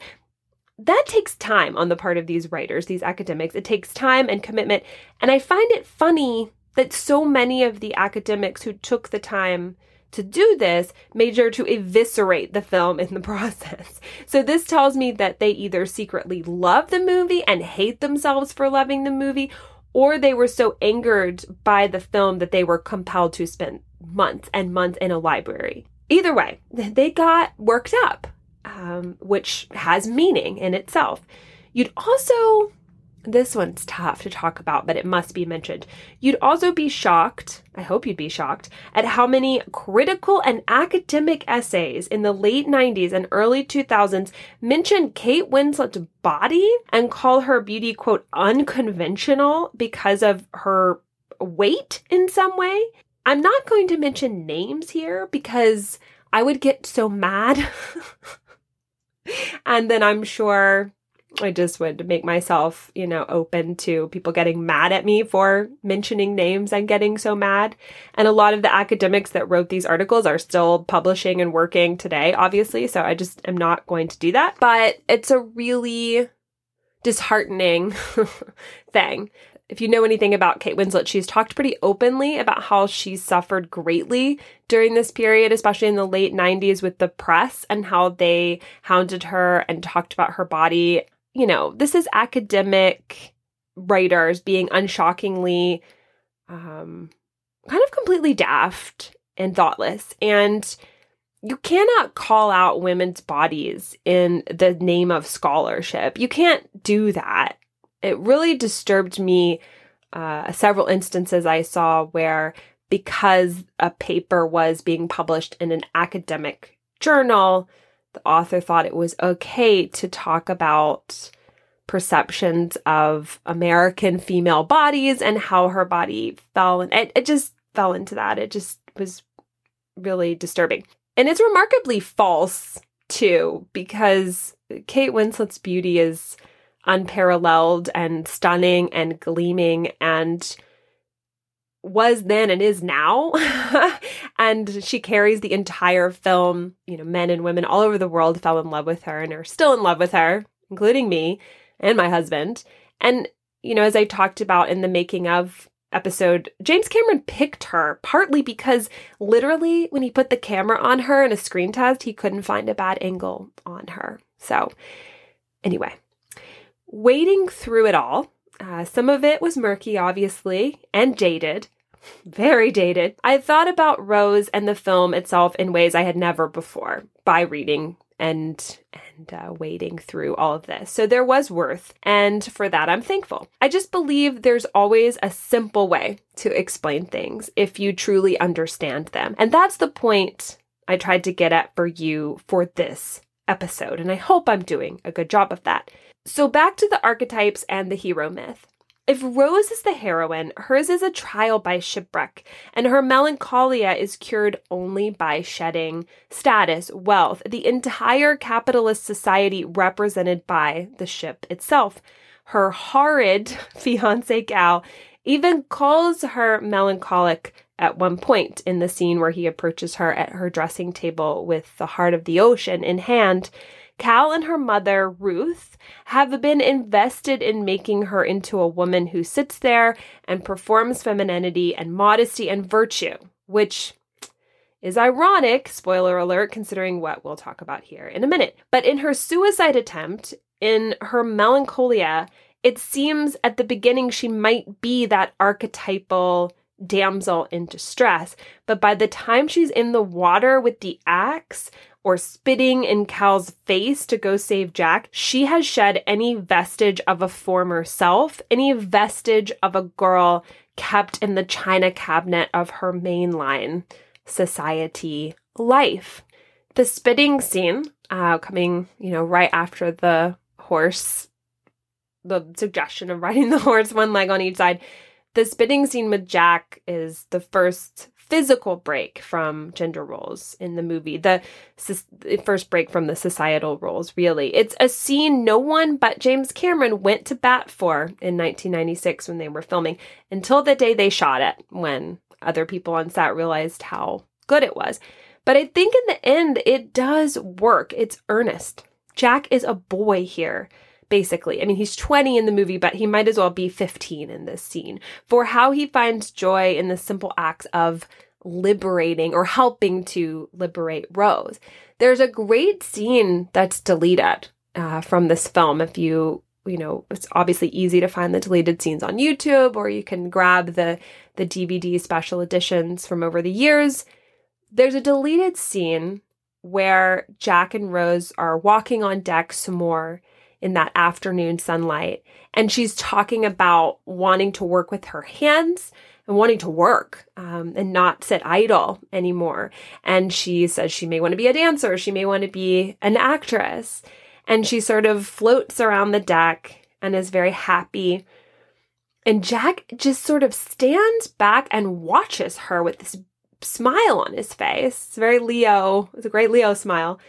that takes time on the part of these writers, these academics. It takes time and commitment. And I find it funny that so many of the academics who took the time to do this made sure to eviscerate the film in the process. So this tells me that they either secretly love the movie and hate themselves for loving the movie, or they were so angered by the film that they were compelled to spend months and months in a library. Either way, they got worked up um, which has meaning in itself. You'd also, this one's tough to talk about, but it must be mentioned. You'd also be shocked, I hope you'd be shocked, at how many critical and academic essays in the late 90s and early 2000s mention Kate Winslet's body and call her beauty, quote, unconventional because of her weight in some way. I'm not going to mention names here because I would get so mad and then I'm sure I just would make myself, you know, open to people getting mad at me for mentioning names and getting so mad. And a lot of the academics that wrote these articles are still publishing and working today, obviously. So I just am not going to do that. But it's a really disheartening thing if you know anything about Kate Winslet, she's talked pretty openly about how she suffered greatly during this period, especially in the late 90s with the press and how they hounded her and talked about her body. You know, this is academic writers being unshockingly um, kind of completely daft and thoughtless. And you cannot call out women's bodies in the name of scholarship. You can't do that it really disturbed me uh, several instances I saw where because a paper was being published in an academic journal, the author thought it was okay to talk about perceptions of American female bodies and how her body fell. And it, it just fell into that. It just was really disturbing. And it's remarkably false, too, because Kate Winslet's beauty is unparalleled and stunning and gleaming and was then and is now. and she carries the entire film. You know, men and women all over the world fell in love with her and are still in love with her, including me and my husband. And, you know, as I talked about in the making of episode, James Cameron picked her partly because literally when he put the camera on her in a screen test, he couldn't find a bad angle on her. So, anyway, wading through it all, uh, some of it was murky, obviously, and dated. Very dated. I thought about Rose and the film itself in ways I had never before by reading and and uh, wading through all of this. So there was worth, and for that I'm thankful. I just believe there's always a simple way to explain things if you truly understand them, and that's the point I tried to get at for you for this episode, and I hope I'm doing a good job of that. So, back to the archetypes and the hero myth. If Rose is the heroine, hers is a trial by shipwreck, and her melancholia is cured only by shedding status, wealth, the entire capitalist society represented by the ship itself. Her horrid fiance Cal even calls her melancholic at one point in the scene where he approaches her at her dressing table with the heart of the ocean in hand. Cal and her mother, Ruth, have been invested in making her into a woman who sits there and performs femininity and modesty and virtue, which is ironic, spoiler alert, considering what we'll talk about here in a minute. But in her suicide attempt, in her melancholia, it seems at the beginning she might be that archetypal damsel in distress. But by the time she's in the water with the axe, or spitting in Cal's face to go save Jack, she has shed any vestige of a former self, any vestige of a girl kept in the china cabinet of her mainline society life. The spitting scene, uh, coming, you know, right after the horse, the suggestion of riding the horse one leg on each side. The spitting scene with Jack is the first physical break from gender roles in the movie. The, the first break from the societal roles, really. It's a scene no one but James Cameron went to bat for in 1996 when they were filming until the day they shot it, when other people on set realized how good it was. But I think in the end, it does work. It's earnest. Jack is a boy here basically. I mean, he's 20 in the movie, but he might as well be 15 in this scene for how he finds joy in the simple acts of liberating or helping to liberate Rose. There's a great scene that's deleted uh, from this film. If you, you know, it's obviously easy to find the deleted scenes on YouTube, or you can grab the the DVD special editions from over the years. There's a deleted scene where Jack and Rose are walking on deck some more in that afternoon sunlight. And she's talking about wanting to work with her hands and wanting to work um, and not sit idle anymore. And she says she may want to be a dancer, she may want to be an actress. And she sort of floats around the deck and is very happy. And Jack just sort of stands back and watches her with this smile on his face. It's very Leo, it's a great Leo smile.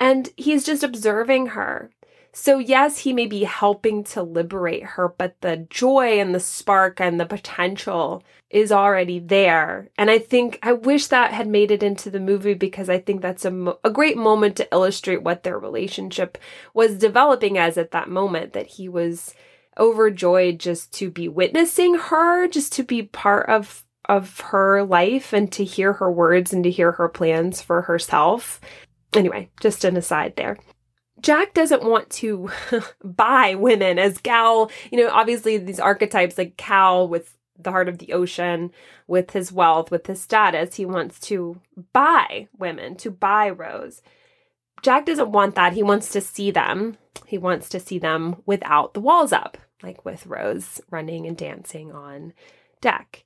And he's just observing her. So, yes, he may be helping to liberate her, but the joy and the spark and the potential is already there. And I think I wish that had made it into the movie because I think that's a, mo- a great moment to illustrate what their relationship was developing as at that moment, that he was overjoyed just to be witnessing her, just to be part of of her life and to hear her words and to hear her plans for herself. Anyway, just an aside there. Jack doesn't want to buy women as Cal, you know, obviously these archetypes like Cal with the heart of the ocean, with his wealth, with his status, he wants to buy women, to buy Rose. Jack doesn't want that. He wants to see them. He wants to see them without the walls up, like with Rose running and dancing on deck.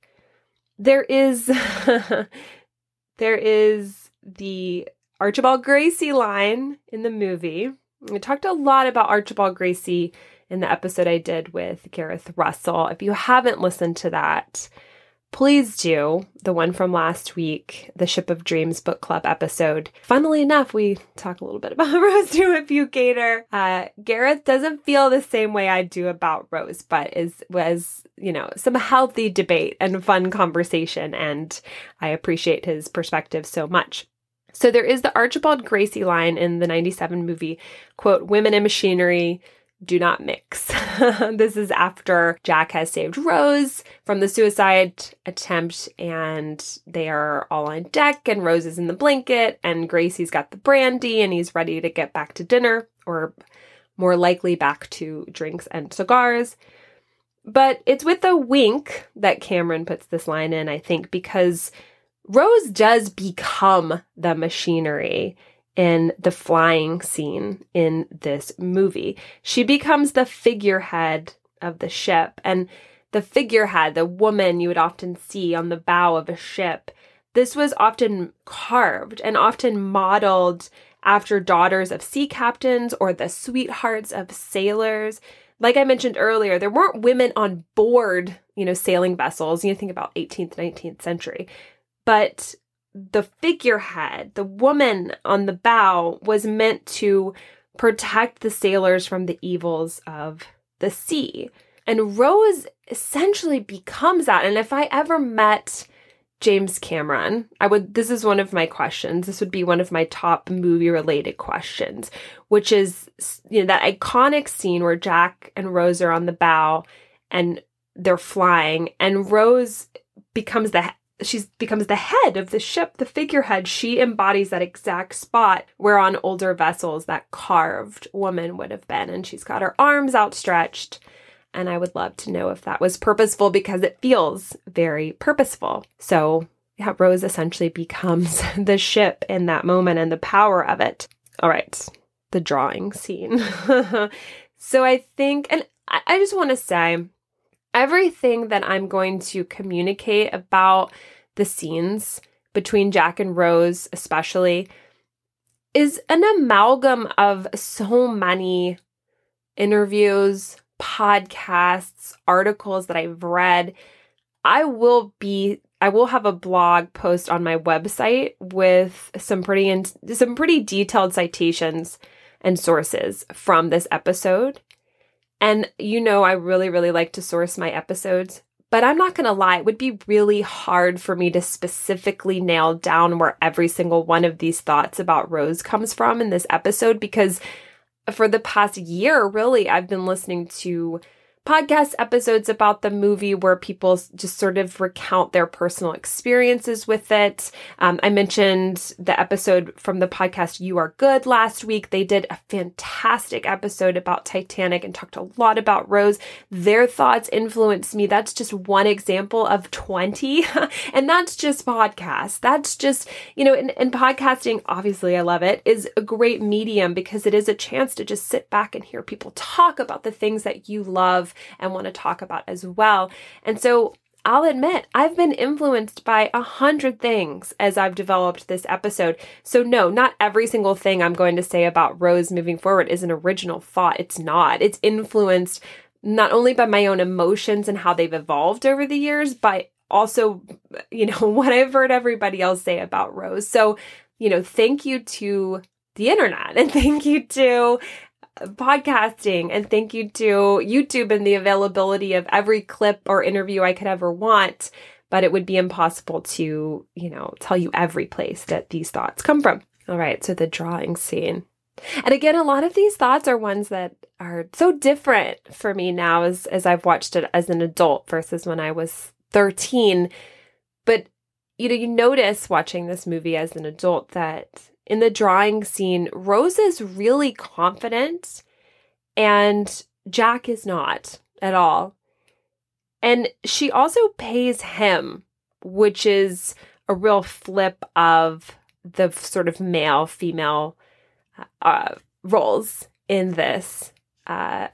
There is there is the Archibald Gracie line in the movie we talked a lot about Archibald Gracie in the episode I did with Gareth Russell. If you haven't listened to that, please do. The one from last week, the Ship of Dreams book club episode. Funnily enough, we talk a little bit about Rose too with Gareth. Uh, Gareth doesn't feel the same way I do about Rose, but is was you know some healthy debate and fun conversation, and I appreciate his perspective so much. So there is the Archibald Gracie line in the 97 movie, quote, women and machinery do not mix. this is after Jack has saved Rose from the suicide attempt and they are all on deck and Rose is in the blanket and Gracie's got the brandy and he's ready to get back to dinner or more likely back to drinks and cigars. But it's with a wink that Cameron puts this line in, I think, because Rose does become the machinery in the flying scene in this movie. She becomes the figurehead of the ship, and the figurehead, the woman you would often see on the bow of a ship, this was often carved and often modeled after daughters of sea captains or the sweethearts of sailors. like I mentioned earlier, there weren't women on board, you know, sailing vessels. You think about 18th, 19th century. But the figurehead, the woman on the bow, was meant to protect the sailors from the evils of the sea. And Rose essentially becomes that. And if I ever met James Cameron, I would this is one of my questions. This would be one of my top movie related questions, which is you know that iconic scene where Jack and Rose are on the bow and they're flying and Rose becomes the she becomes the head of the ship, the figurehead. She embodies that exact spot where on older vessels that carved woman would have been. And she's got her arms outstretched. And I would love to know if that was purposeful because it feels very purposeful. So, yeah, Rose essentially becomes the ship in that moment and the power of it. All right, the drawing scene. so I think, and I just want to say, everything that I'm going to communicate about the scenes between Jack and Rose, especially, is an amalgam of so many interviews, podcasts, articles that I've read. I will be I will have a blog post on my website with some pretty in, some pretty detailed citations and sources from this episode and you know, I really, really like to source my episodes. But I'm not going to lie, it would be really hard for me to specifically nail down where every single one of these thoughts about Rose comes from in this episode because for the past year, really, I've been listening to podcast episodes about the movie where people just sort of recount their personal experiences with it. Um, I mentioned the episode from the podcast You Are Good last week. They did a fantastic episode about Titanic and talked a lot about Rose. Their thoughts influenced me. That's just one example of 20. and that's just podcasts. That's just, you know, and, and podcasting, obviously, I love it, is a great medium because it is a chance to just sit back and hear people talk about the things that you love and want to talk about as well. And so I'll admit, I've been influenced by a hundred things as I've developed this episode. So, no, not every single thing I'm going to say about Rose moving forward is an original thought. It's not. It's influenced not only by my own emotions and how they've evolved over the years, but also, you know, what I've heard everybody else say about Rose. So, you know, thank you to the internet and thank you to podcasting and thank you to YouTube and the availability of every clip or interview I could ever want. But it would be impossible to, you know, tell you every place that these thoughts come from. All right, so the drawing scene. And again, a lot of these thoughts are ones that are so different for me now as, as I've watched it as an adult versus when I was 13. But, you know, you notice watching this movie as an adult that in the drawing scene, Rose is really confident and Jack is not at all. And she also pays him, which is a real flip of the sort of male female uh, roles in this. Uh,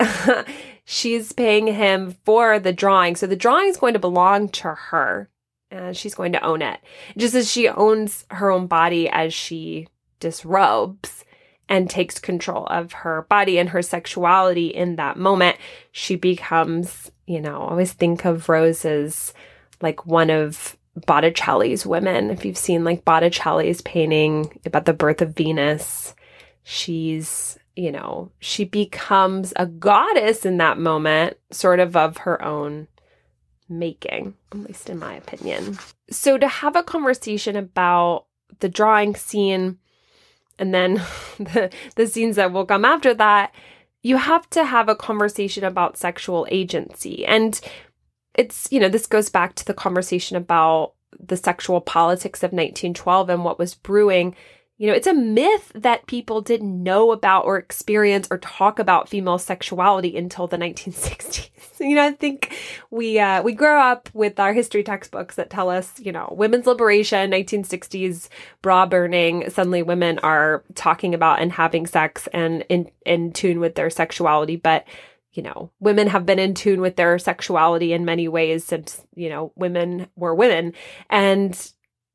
she's paying him for the drawing. So the drawing is going to belong to her. And she's going to own it. Just as she owns her own body as she disrobes and takes control of her body and her sexuality in that moment, she becomes, you know, always think of Rose as like one of Botticelli's women. If you've seen like Botticelli's painting about the birth of Venus, she's, you know, she becomes a goddess in that moment, sort of of her own making, at least in my opinion. So to have a conversation about the drawing scene, and then the, the scenes that will come after that, you have to have a conversation about sexual agency. And it's, you know, this goes back to the conversation about the sexual politics of 1912 and what was brewing you know, it's a myth that people didn't know about or experience or talk about female sexuality until the 1960s. you know, I think we uh, we grow up with our history textbooks that tell us, you know, women's liberation, 1960s bra burning. Suddenly, women are talking about and having sex and in in tune with their sexuality, but you know, women have been in tune with their sexuality in many ways since, you know, women were women. And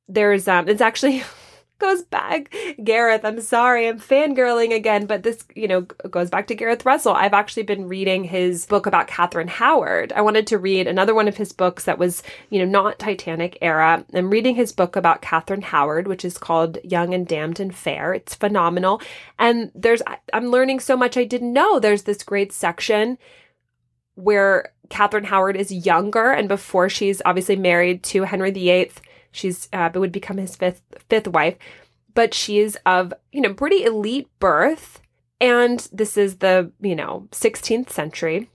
there's um it's actually goes back. Gareth, I'm sorry, I'm fangirling again, but this, you know, goes back to Gareth Russell. I've actually been reading his book about Catherine Howard. I wanted to read another one of his books that was, you know, not Titanic era. I'm reading his book about Catherine Howard, which is called Young and Damned and Fair. It's phenomenal. And there's, I'm learning so much I didn't know. There's this great section where Catherine Howard is younger and before she's obviously married to Henry VIII She's uh, would become his fifth fifth wife, but she's of you know pretty elite birth, and this is the you know 16th century,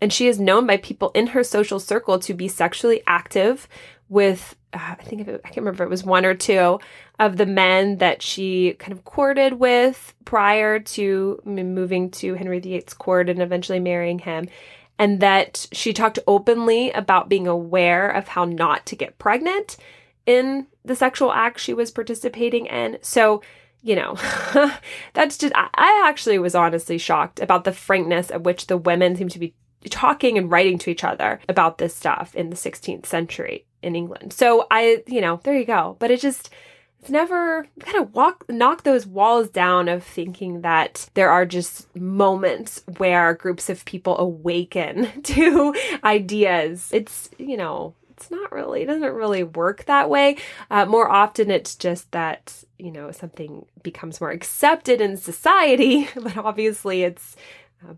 and she is known by people in her social circle to be sexually active with uh, I think it, I can't remember it was one or two of the men that she kind of courted with prior to moving to Henry VIII's court and eventually marrying him. And that she talked openly about being aware of how not to get pregnant in the sexual act she was participating in. So, you know, that's just, I actually was honestly shocked about the frankness at which the women seem to be talking and writing to each other about this stuff in the 16th century in England. So I, you know, there you go. But it just, it's never kind of walk knock those walls down of thinking that there are just moments where groups of people awaken to ideas. It's, you know, it's not really, it doesn't really work that way. Uh, more often, it's just that, you know, something becomes more accepted in society, but obviously it's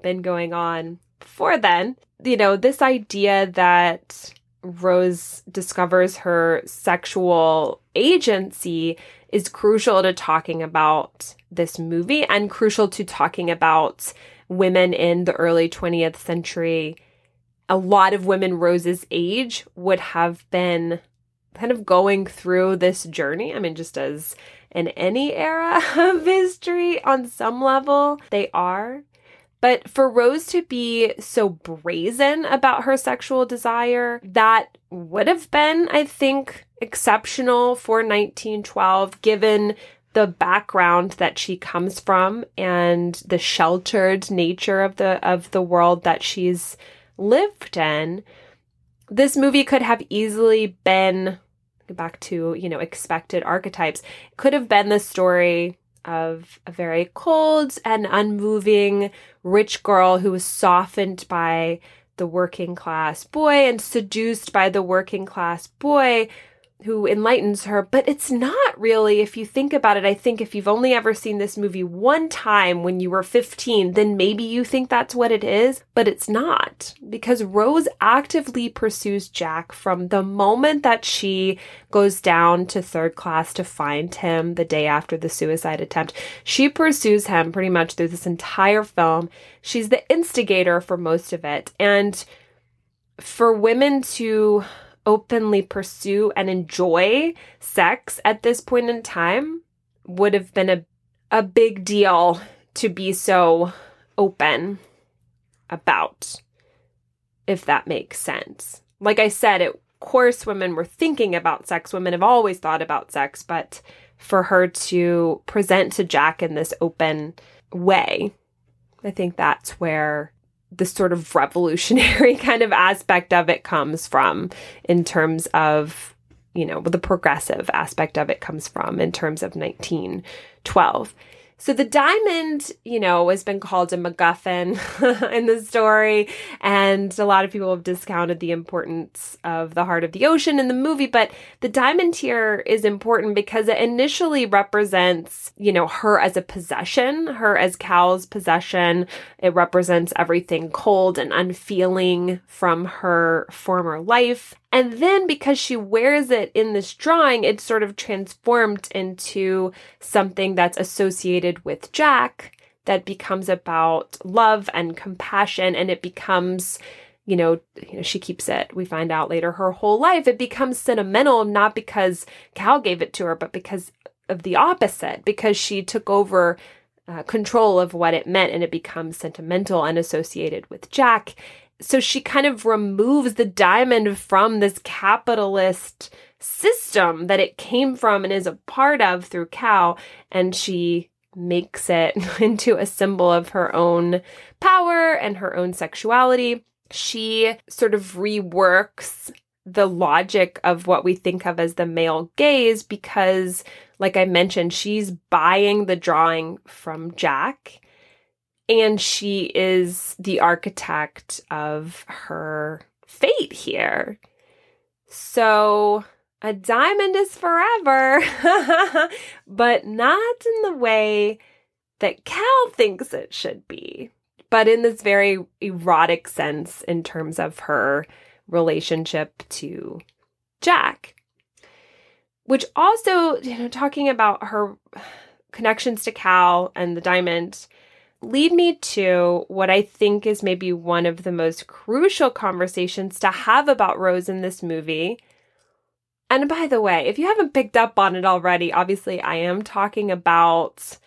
been going on before then. You know, this idea that Rose discovers her sexual agency is crucial to talking about this movie and crucial to talking about women in the early 20th century a lot of women Rose's age would have been kind of going through this journey. I mean, just as in any era of history, on some level, they are. But for Rose to be so brazen about her sexual desire, that would have been, I think, exceptional for 1912, given the background that she comes from and the sheltered nature of the of the world that she's lived in, this movie could have easily been back to, you know, expected archetypes, could have been the story of a very cold and unmoving rich girl who was softened by the working class boy and seduced by the working class boy who enlightens her, but it's not really, if you think about it. I think if you've only ever seen this movie one time when you were 15, then maybe you think that's what it is, but it's not because Rose actively pursues Jack from the moment that she goes down to third class to find him the day after the suicide attempt. She pursues him pretty much through this entire film. She's the instigator for most of it. And for women to openly pursue and enjoy sex at this point in time would have been a, a big deal to be so open about, if that makes sense. Like I said, of course, women were thinking about sex. Women have always thought about sex, but for her to present to Jack in this open way, I think that's where the sort of revolutionary kind of aspect of it comes from in terms of you know the progressive aspect of it comes from in terms of 1912 so the diamond, you know, has been called a MacGuffin in the story, and a lot of people have discounted the importance of the heart of the ocean in the movie. But the diamond here is important because it initially represents, you know, her as a possession, her as Cal's possession. It represents everything cold and unfeeling from her former life. And then because she wears it in this drawing, it's sort of transformed into something that's associated with Jack that becomes about love and compassion and it becomes you know, you know, she keeps it. We find out later her whole life. It becomes sentimental not because Cal gave it to her, but because of the opposite, because she took over uh, control of what it meant and it becomes sentimental and associated with Jack so she kind of removes the diamond from this capitalist system that it came from and is a part of through Cal, and she makes it into a symbol of her own power and her own sexuality. She sort of reworks the logic of what we think of as the male gaze because, like I mentioned, she's buying the drawing from Jack and she is the architect of her fate here. So a diamond is forever, but not in the way that Cal thinks it should be, but in this very erotic sense in terms of her relationship to Jack. Which also, you know, talking about her connections to Cal and the diamond lead me to what I think is maybe one of the most crucial conversations to have about Rose in this movie. And by the way, if you haven't picked up on it already, obviously I am talking about,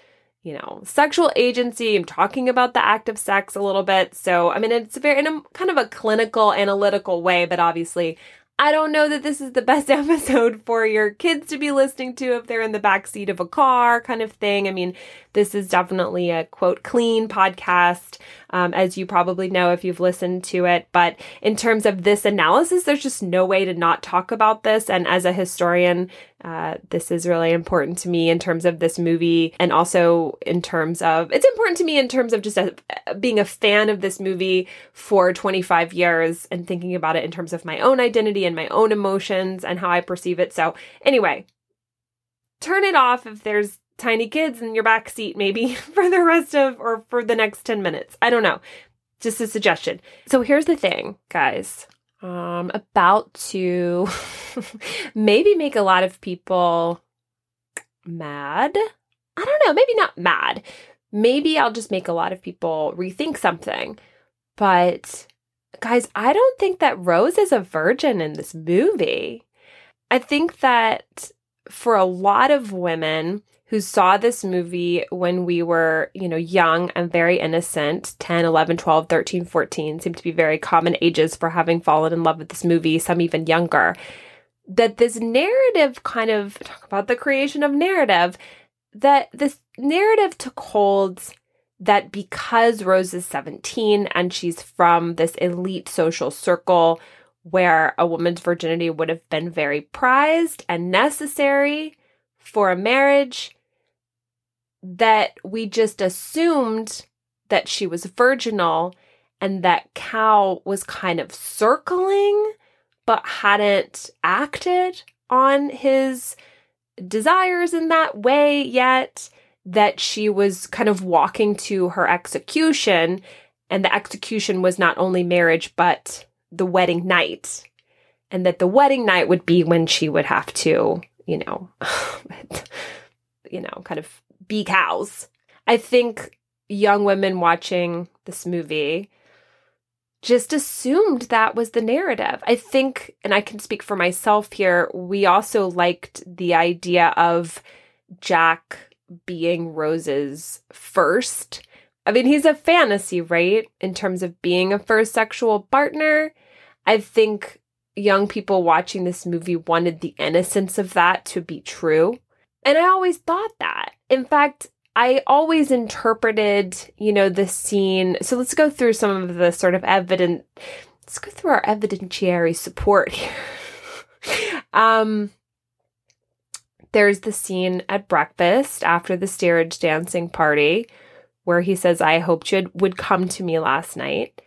you know, sexual agency. I'm talking about the act of sex a little bit. So, I mean, it's very in a kind of a clinical, analytical way, but obviously I don't know that this is the best episode for your kids to be listening to if they're in the back seat of a car, kind of thing. I mean, this is definitely a quote clean podcast, um, as you probably know if you've listened to it. But in terms of this analysis, there's just no way to not talk about this. And as a historian, uh, this is really important to me in terms of this movie, and also in terms of it's important to me in terms of just a, being a fan of this movie for 25 years and thinking about it in terms of my own identity and my own emotions and how I perceive it. So, anyway, turn it off if there's tiny kids in your back seat, maybe for the rest of or for the next 10 minutes. I don't know. Just a suggestion. So, here's the thing, guys um, about to maybe make a lot of people mad. I don't know, maybe not mad. Maybe I'll just make a lot of people rethink something. But guys, I don't think that Rose is a virgin in this movie. I think that for a lot of women, who saw this movie when we were, you know, young and very innocent 10, 11, 12, 13, 14 seem to be very common ages for having fallen in love with this movie, some even younger. That this narrative kind of talk about the creation of narrative, that this narrative took hold that because Rose is 17 and she's from this elite social circle where a woman's virginity would have been very prized and necessary for a marriage, that we just assumed that she was virginal and that Cal was kind of circling but hadn't acted on his desires in that way yet, that she was kind of walking to her execution, and the execution was not only marriage but the wedding night. And that the wedding night would be when she would have to, you know, you know, kind of be Cal's. I think young women watching this movie just assumed that was the narrative. I think, and I can speak for myself here, we also liked the idea of Jack being Rose's first. I mean, he's a fantasy, right? In terms of being a first sexual partner. I think young people watching this movie wanted the innocence of that to be true. And I always thought that. In fact, I always interpreted, you know, the scene. So let's go through some of the sort of evidence. Let's go through our evidentiary support here. um, there's the scene at breakfast after the steerage dancing party where he says, I hoped you would come to me last night.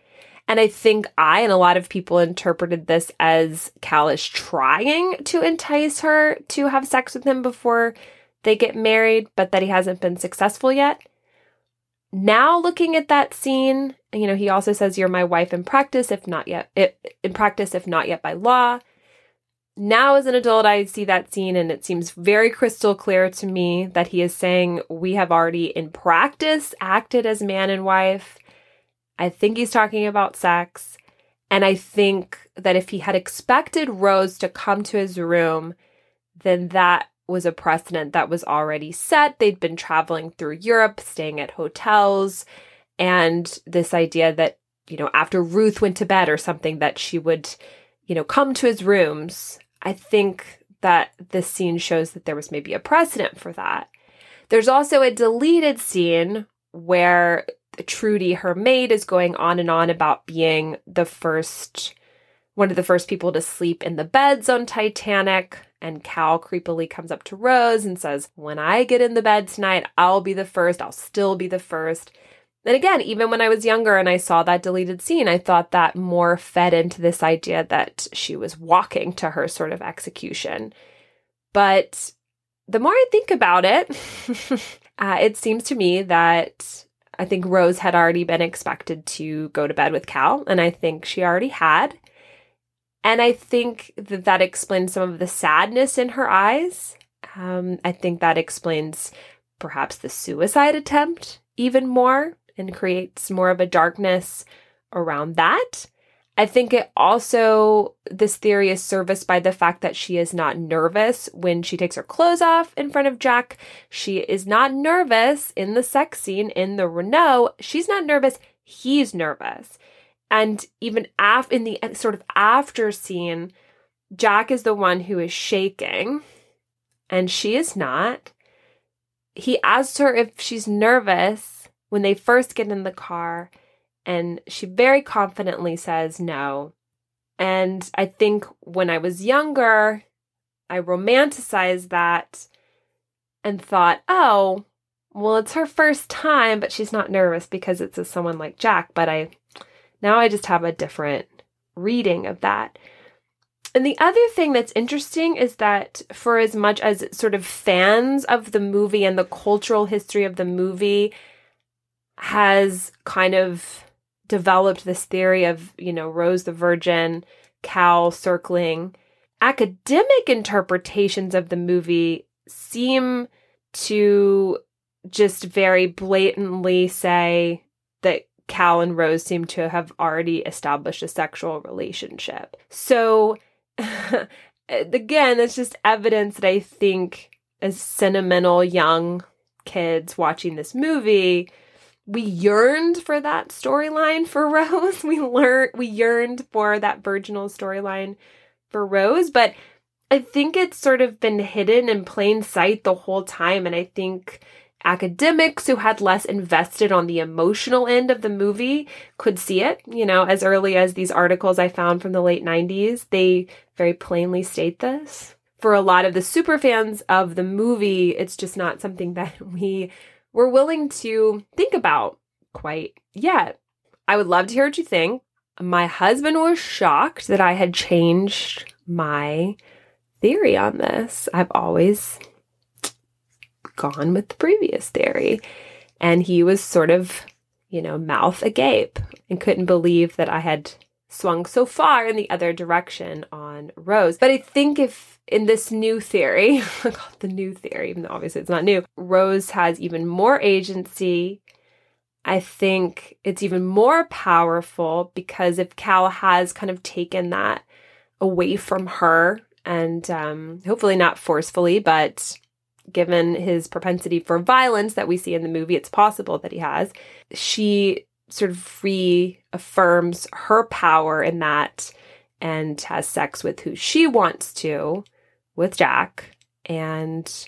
And I think I and a lot of people interpreted this as Cal trying to entice her to have sex with him before they get married, but that he hasn't been successful yet. Now, looking at that scene, you know, he also says, You're my wife in practice, if not yet, in practice, if not yet by law. Now, as an adult, I see that scene and it seems very crystal clear to me that he is saying, We have already in practice acted as man and wife I think he's talking about sex. And I think that if he had expected Rose to come to his room, then that was a precedent that was already set. They'd been traveling through Europe, staying at hotels, and this idea that, you know, after Ruth went to bed or something, that she would, you know, come to his rooms. I think that this scene shows that there was maybe a precedent for that. There's also a deleted scene where Trudy, her maid, is going on and on about being the first one of the first people to sleep in the beds on Titanic. And Cal creepily comes up to Rose and says, When I get in the bed tonight, I'll be the first. I'll still be the first. And again, even when I was younger and I saw that deleted scene, I thought that more fed into this idea that she was walking to her sort of execution. But the more I think about it, uh, it seems to me that I think Rose had already been expected to go to bed with Cal, and I think she already had. And I think that that explains some of the sadness in her eyes. Um, I think that explains perhaps the suicide attempt even more and creates more of a darkness around that. I think it also, this theory is serviced by the fact that she is not nervous when she takes her clothes off in front of Jack. She is not nervous in the sex scene in the Renault. She's not nervous. He's nervous. And even af- in the uh, sort of after scene, Jack is the one who is shaking and she is not. He asks her if she's nervous when they first get in the car, and she very confidently says no. And I think when I was younger, I romanticized that and thought, oh, well, it's her first time, but she's not nervous because it's with someone like Jack. But I now I just have a different reading of that. And the other thing that's interesting is that for as much as sort of fans of the movie and the cultural history of the movie has kind of developed this theory of, you know, Rose the Virgin, Cal circling, academic interpretations of the movie seem to just very blatantly say that Cal and Rose seem to have already established a sexual relationship. So, again, that's just evidence that I think as sentimental young kids watching this movie, we yearned for that storyline for Rose. We learned we yearned for that virginal storyline for Rose, but I think it's sort of been hidden in plain sight the whole time and I think academics who had less invested on the emotional end of the movie could see it. You know, as early as these articles I found from the late 90s, they very plainly state this. For a lot of the super fans of the movie, it's just not something that we were willing to think about quite yet. I would love to hear what you think. My husband was shocked that I had changed my theory on this. I've always gone with the previous theory. And he was sort of, you know, mouth agape and couldn't believe that I had swung so far in the other direction on Rose. But I think if in this new theory, the new theory, even though obviously it's not new, Rose has even more agency. I think it's even more powerful because if Cal has kind of taken that away from her and um, hopefully not forcefully, but given his propensity for violence that we see in the movie, it's possible that he has. She sort of reaffirms her power in that and has sex with who she wants to with Jack and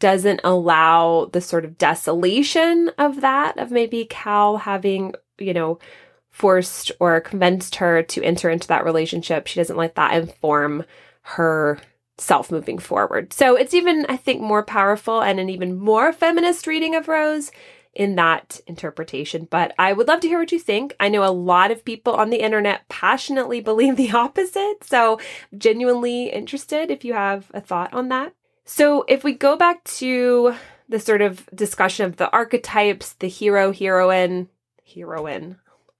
doesn't allow the sort of desolation of that, of maybe Cal having, you know, forced or convinced her to enter into that relationship. She doesn't let that inform her self moving forward. So it's even, I think, more powerful and an even more feminist reading of Rose in that interpretation. But I would love to hear what you think. I know a lot of people on the internet passionately believe the opposite. So genuinely interested if you have a thought on that. So if we go back to the sort of discussion of the archetypes, the hero, heroine, heroine, oh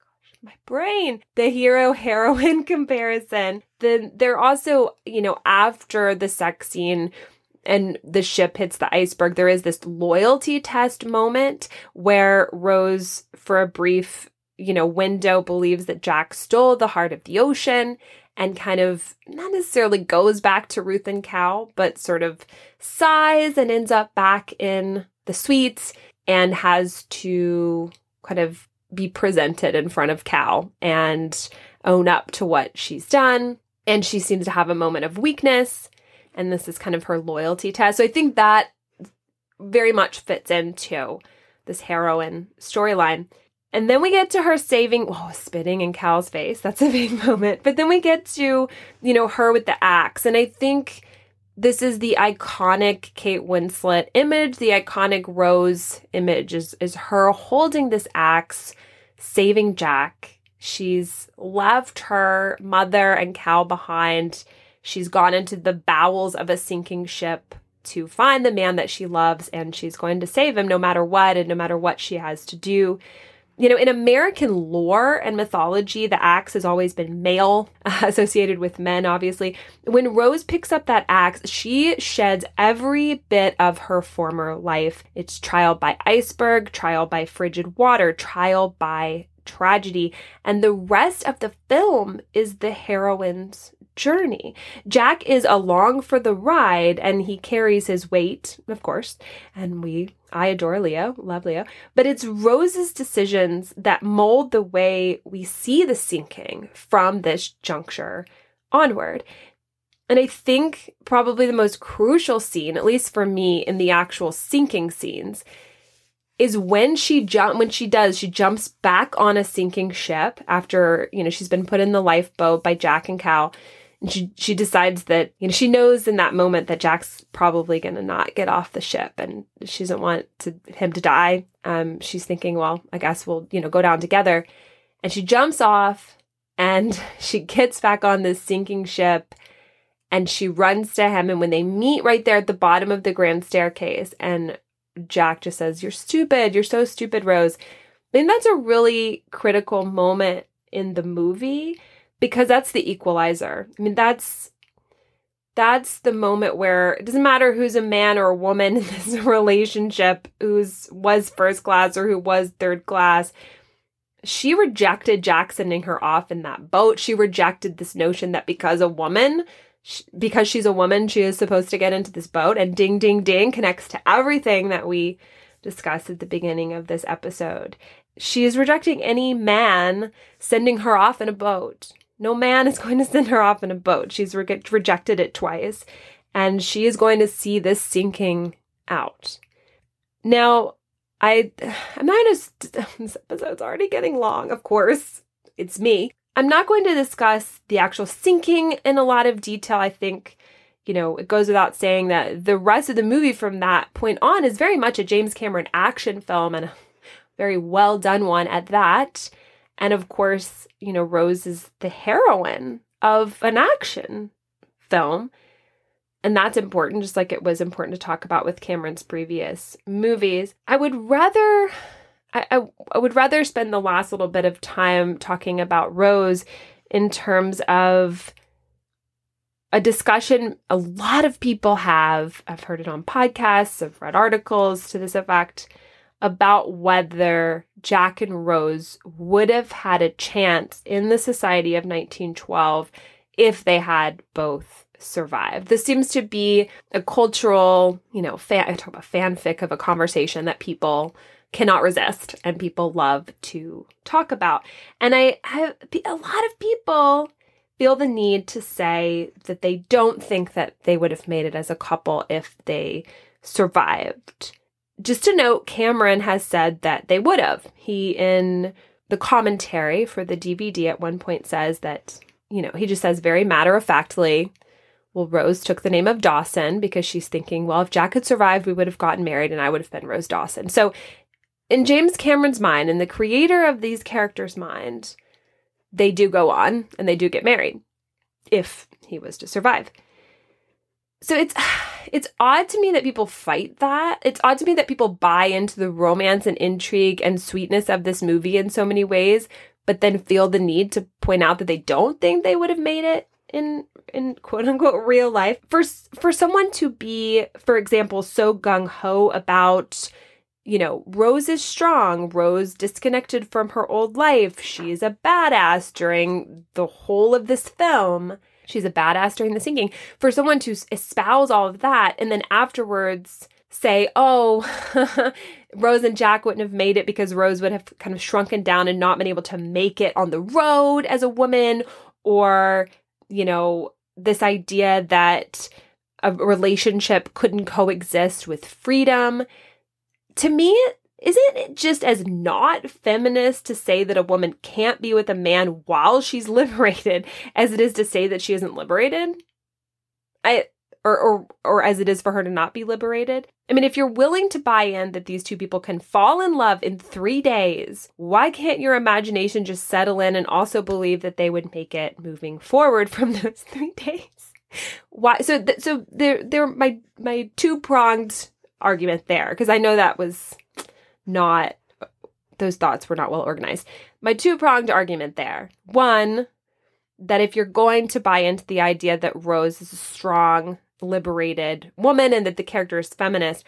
my brain, the hero heroine comparison. Then they're also, you know, after the sex scene and the ship hits the iceberg, there is this loyalty test moment where Rose, for a brief, you know, window, believes that Jack stole the heart of the ocean and kind of not necessarily goes back to Ruth and Cal, but sort of sighs and ends up back in the suites and has to kind of be presented in front of Cal and own up to what she's done. And she seems to have a moment of weakness. And this is kind of her loyalty test. So I think that very much fits into this heroine storyline. And then we get to her saving oh spitting in Cal's face. That's a big moment. But then we get to, you know, her with the axe. And I think this is the iconic Kate Winslet image, the iconic Rose image is, is her holding this axe, saving Jack. She's left her mother and Cal behind. She's gone into the bowels of a sinking ship to find the man that she loves, and she's going to save him no matter what and no matter what she has to do you know, in American lore and mythology, the axe has always been male, associated with men, obviously. When Rose picks up that axe, she sheds every bit of her former life. It's trial by iceberg, trial by frigid water, trial by tragedy. And the rest of the film is the heroine's journey. Jack is along for the ride and he carries his weight, of course, and we I adore Leo, love Leo, but it's Rose's decisions that mold the way we see the sinking from this juncture onward. And I think probably the most crucial scene, at least for me in the actual sinking scenes, is when she jump when she does she jumps back on a sinking ship after you know she's been put in the lifeboat by Jack and Cal and she she decides that you know she knows in that moment that Jack's probably going to not get off the ship and she doesn't want to him to die. Um she's thinking, well, I guess we'll, you know, go down together. And she jumps off and she gets back on this sinking ship and she runs to him and when they meet right there at the bottom of the grand staircase and Jack just says, "You're stupid. You're so stupid, Rose." I think that's a really critical moment in the movie because that's the equalizer. I mean, that's that's the moment where it doesn't matter who's a man or a woman in this relationship, who's was first class or who was third class. She rejected Jack sending her off in that boat. She rejected this notion that because a woman, because she's a woman, she is supposed to get into this boat. And ding, ding, ding connects to everything that we discussed at the beginning of this episode. She is rejecting any man sending her off in a boat. No man is going to send her off in a boat. She's re- rejected it twice, and she is going to see this sinking out. Now, I, I'm not to. This episode's already getting long. Of course, it's me. I'm not going to discuss the actual sinking in a lot of detail. I think, you know, it goes without saying that the rest of the movie from that point on is very much a James Cameron action film and a very well done one at that. And of course, you know, Rose is the heroine of an action film. And that's important, just like it was important to talk about with Cameron's previous movies. I would rather. I, I, would rather spend the last little bit of time talking about Rose in terms of a discussion a lot of people have. I've heard it on podcasts, I've read articles to this effect about whether Jack and Rose would have had a chance in the society of 1912 if they had both survived. This seems to be a cultural, you know, fan, I talk about fanfic of a conversation that people cannot resist and people love to talk about. And I have a lot of people feel the need to say that they don't think that they would have made it as a couple if they survived just to note, Cameron has said that they would have. He, in the commentary for the DVD, at one point says that, you know, he just says very matter of factly, well, Rose took the name of Dawson because she's thinking, well, if Jack had survived, we would have gotten married and I would have been Rose Dawson. So, in James Cameron's mind, in the creator of these characters' mind, they do go on and they do get married if he was to survive so it's it's odd to me that people fight that. It's odd to me that people buy into the romance and intrigue and sweetness of this movie in so many ways, but then feel the need to point out that they don't think they would have made it in in quote unquote real life. For for someone to be, for example, so gung ho about you know, Rose is strong. Rose disconnected from her old life. She's a badass during the whole of this film she's a badass during the sinking. For someone to espouse all of that and then afterwards say, oh, Rose and Jack wouldn't have made it because Rose would have kind of shrunken down and not been able to make it on the road as a woman, or, you know, this idea that a relationship couldn't coexist with freedom. To me, isn't it just as not feminist to say that a woman can't be with a man while she's liberated as it is to say that she isn't liberated? I or or or as it is for her to not be liberated. I mean, if you're willing to buy in that these two people can fall in love in 3 days, why can't your imagination just settle in and also believe that they would make it moving forward from those 3 days? Why so th- so there there my my two-pronged argument there because I know that was not those thoughts were not well organized. My two-pronged argument there. One, that if you're going to buy into the idea that Rose is a strong liberated woman and that the character is feminist,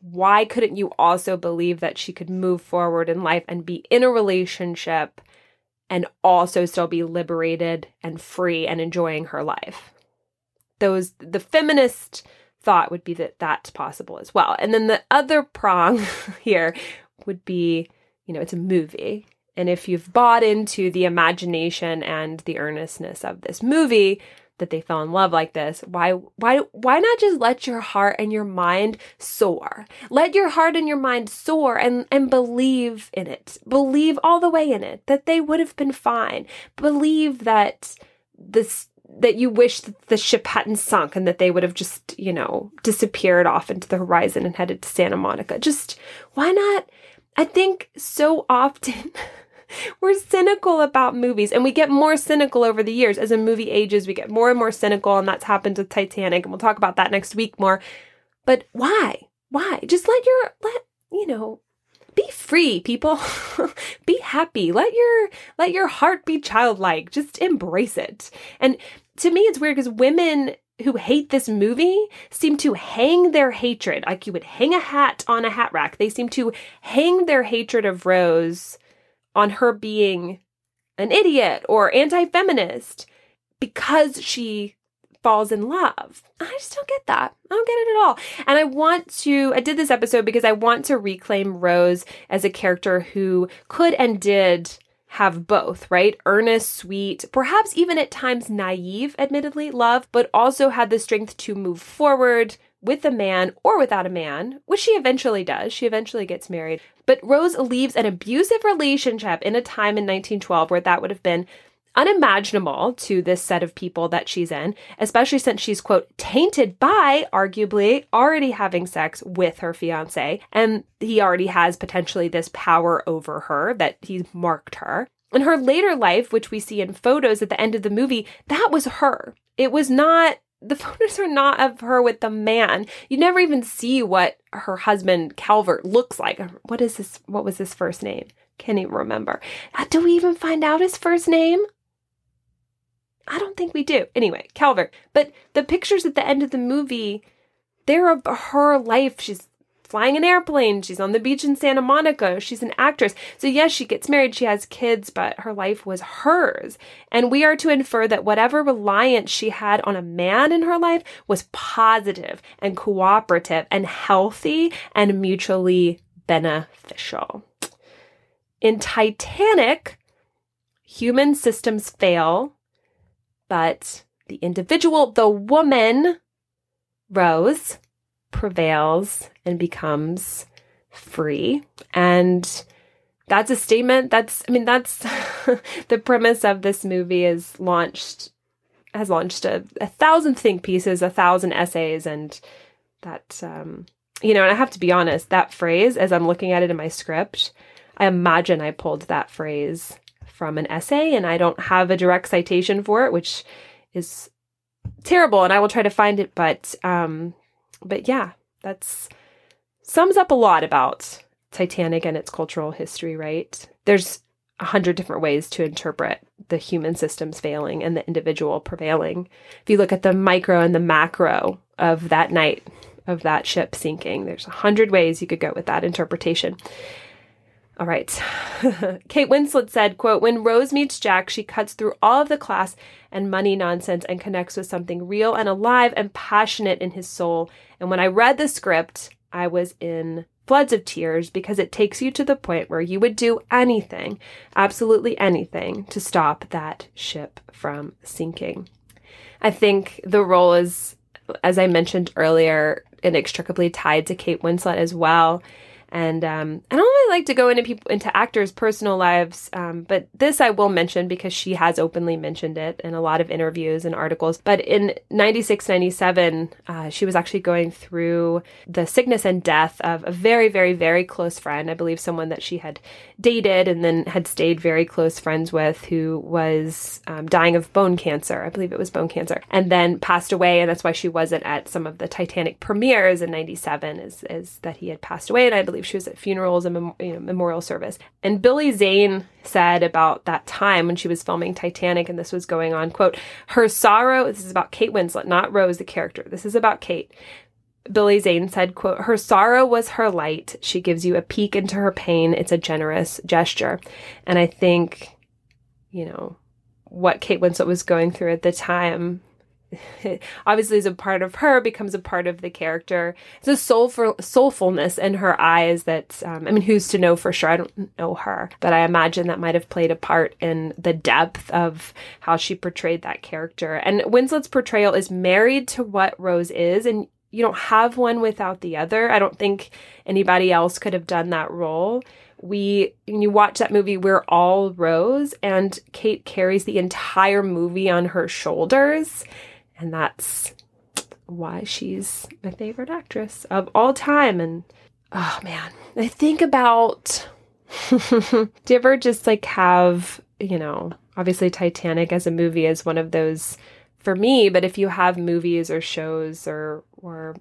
why couldn't you also believe that she could move forward in life and be in a relationship and also still be liberated and free and enjoying her life? Those the feminist thought would be that that's possible as well. And then the other prong here would be, you know, it's a movie. And if you've bought into the imagination and the earnestness of this movie, that they fell in love like this why why why not just let your heart and your mind soar let your heart and your mind soar and and believe in it believe all the way in it that they would have been fine believe that this that you wish that the ship hadn't sunk and that they would have just you know disappeared off into the horizon and headed to santa monica. Just why not? I think so often we're cynical about movies and we get more cynical over the years. As a movie ages we get more and more cynical and that's happened with titanic and we'll talk about that next week more. But why? Why? Just let your let you know be free people. Be happy. Let your let your heart be childlike. Just embrace it. And to me it's weird because women who hate this movie seem to hang their hatred like you would hang a hat on a hat rack they seem to hang their hatred of rose on her being an idiot or anti feminist because she falls in love. I just don't get that. I don't get it at all. And I want to, I did this episode because I want to reclaim Rose as a character who could and did have both, right? Earnest, sweet, perhaps even at times naive, admittedly, love, but also had the strength to move forward, with a man or without a man, which she eventually does. She eventually gets married. But Rose leaves an abusive relationship in a time in 1912 where that would have been unimaginable to this set of people that she's in, especially since she's, quote, tainted by arguably already having sex with her fiance. And he already has potentially this power over her that he's marked her. In her later life, which we see in photos at the end of the movie, that was her. It was not the photos are not of her with the man. You never even see what her husband Calvert looks like. What is this? What was his first name? Can't even remember. Uh, do we even find out his first name? I don't think we do. Anyway, Calvert. But the pictures at the end of the movie, they're of her life. She's flying an airplane. She's on the beach in Santa Monica. She's an actress. So, yes, she gets married, she has kids, but her life was hers. And we are to infer that whatever reliance she had on a man in her life was positive and cooperative and healthy and mutually beneficial. In Titanic, human systems fail, but the individual, the woman, Rose, prevails and becomes free. And that's a statement that's, I mean, that's the premise of this movie is launched, has launched a, a thousand think pieces, a thousand essays, and that, um, you know, and I have to be honest, that phrase, as I'm looking at it in my script, I imagine I pulled that phrase from an essay and I don't have a direct citation for it, which is terrible and I will try to find it, but um but yeah, that's sums up a lot about Titanic and its cultural history, right? There's a hundred different ways to interpret the human systems failing and the individual prevailing. If you look at the micro and the macro of that night of that ship sinking, there's a hundred ways you could go with that interpretation. All right. Kate Winslet said, quote, when Rose meets Jack, she cuts through all of the class and money nonsense and connects with something real and alive and passionate in his soul. And when I read the script, I was in floods of tears because it takes you to the point where you would do anything, absolutely anything, to stop that ship from sinking. I think the role is, as I mentioned earlier, inextricably tied to Kate Winslet as well. And um, I don't really like to go into people into actors' personal lives, um, but this I will mention because she has openly mentioned it in a lot of interviews and articles. But in 96, 97, uh, she was actually going through the sickness and death of a very, very, very close friend. I believe someone that she had dated and then had stayed very close friends with, who was um, dying of bone cancer. I believe it was bone cancer, and then passed away. And that's why she wasn't at some of the Titanic premieres in '97. Is is that he had passed away, and I believe she was at funerals and mem- you know, memorial service. And Billy Zane said about that time when she was filming Titanic and this was going on, quote, her sorrow, this is about Kate Winslet, not Rose, the character. This is about Kate. Billy Zane said, quote, her sorrow was her light. She gives you a peek into her pain. It's a generous gesture. And I think, you know, what Kate Winslet was going through at the time obviously is a part of her becomes a part of the character. It's a soulful soulfulness in her eyes that um, i mean who's to know for sure? I don't know her but i imagine that might have played a part in the depth of how she portrayed that character. And winslet's portrayal is married to what rose is and you don't have one without the other. I don't think anybody else could have done that role. We when you watch that movie we're all rose and kate carries the entire movie on her shoulders and that's why she's my favorite actress of all time. And oh man, I think about do you ever just like have, you know, obviously Titanic as a movie is one of those for me, but if you have movies or shows or or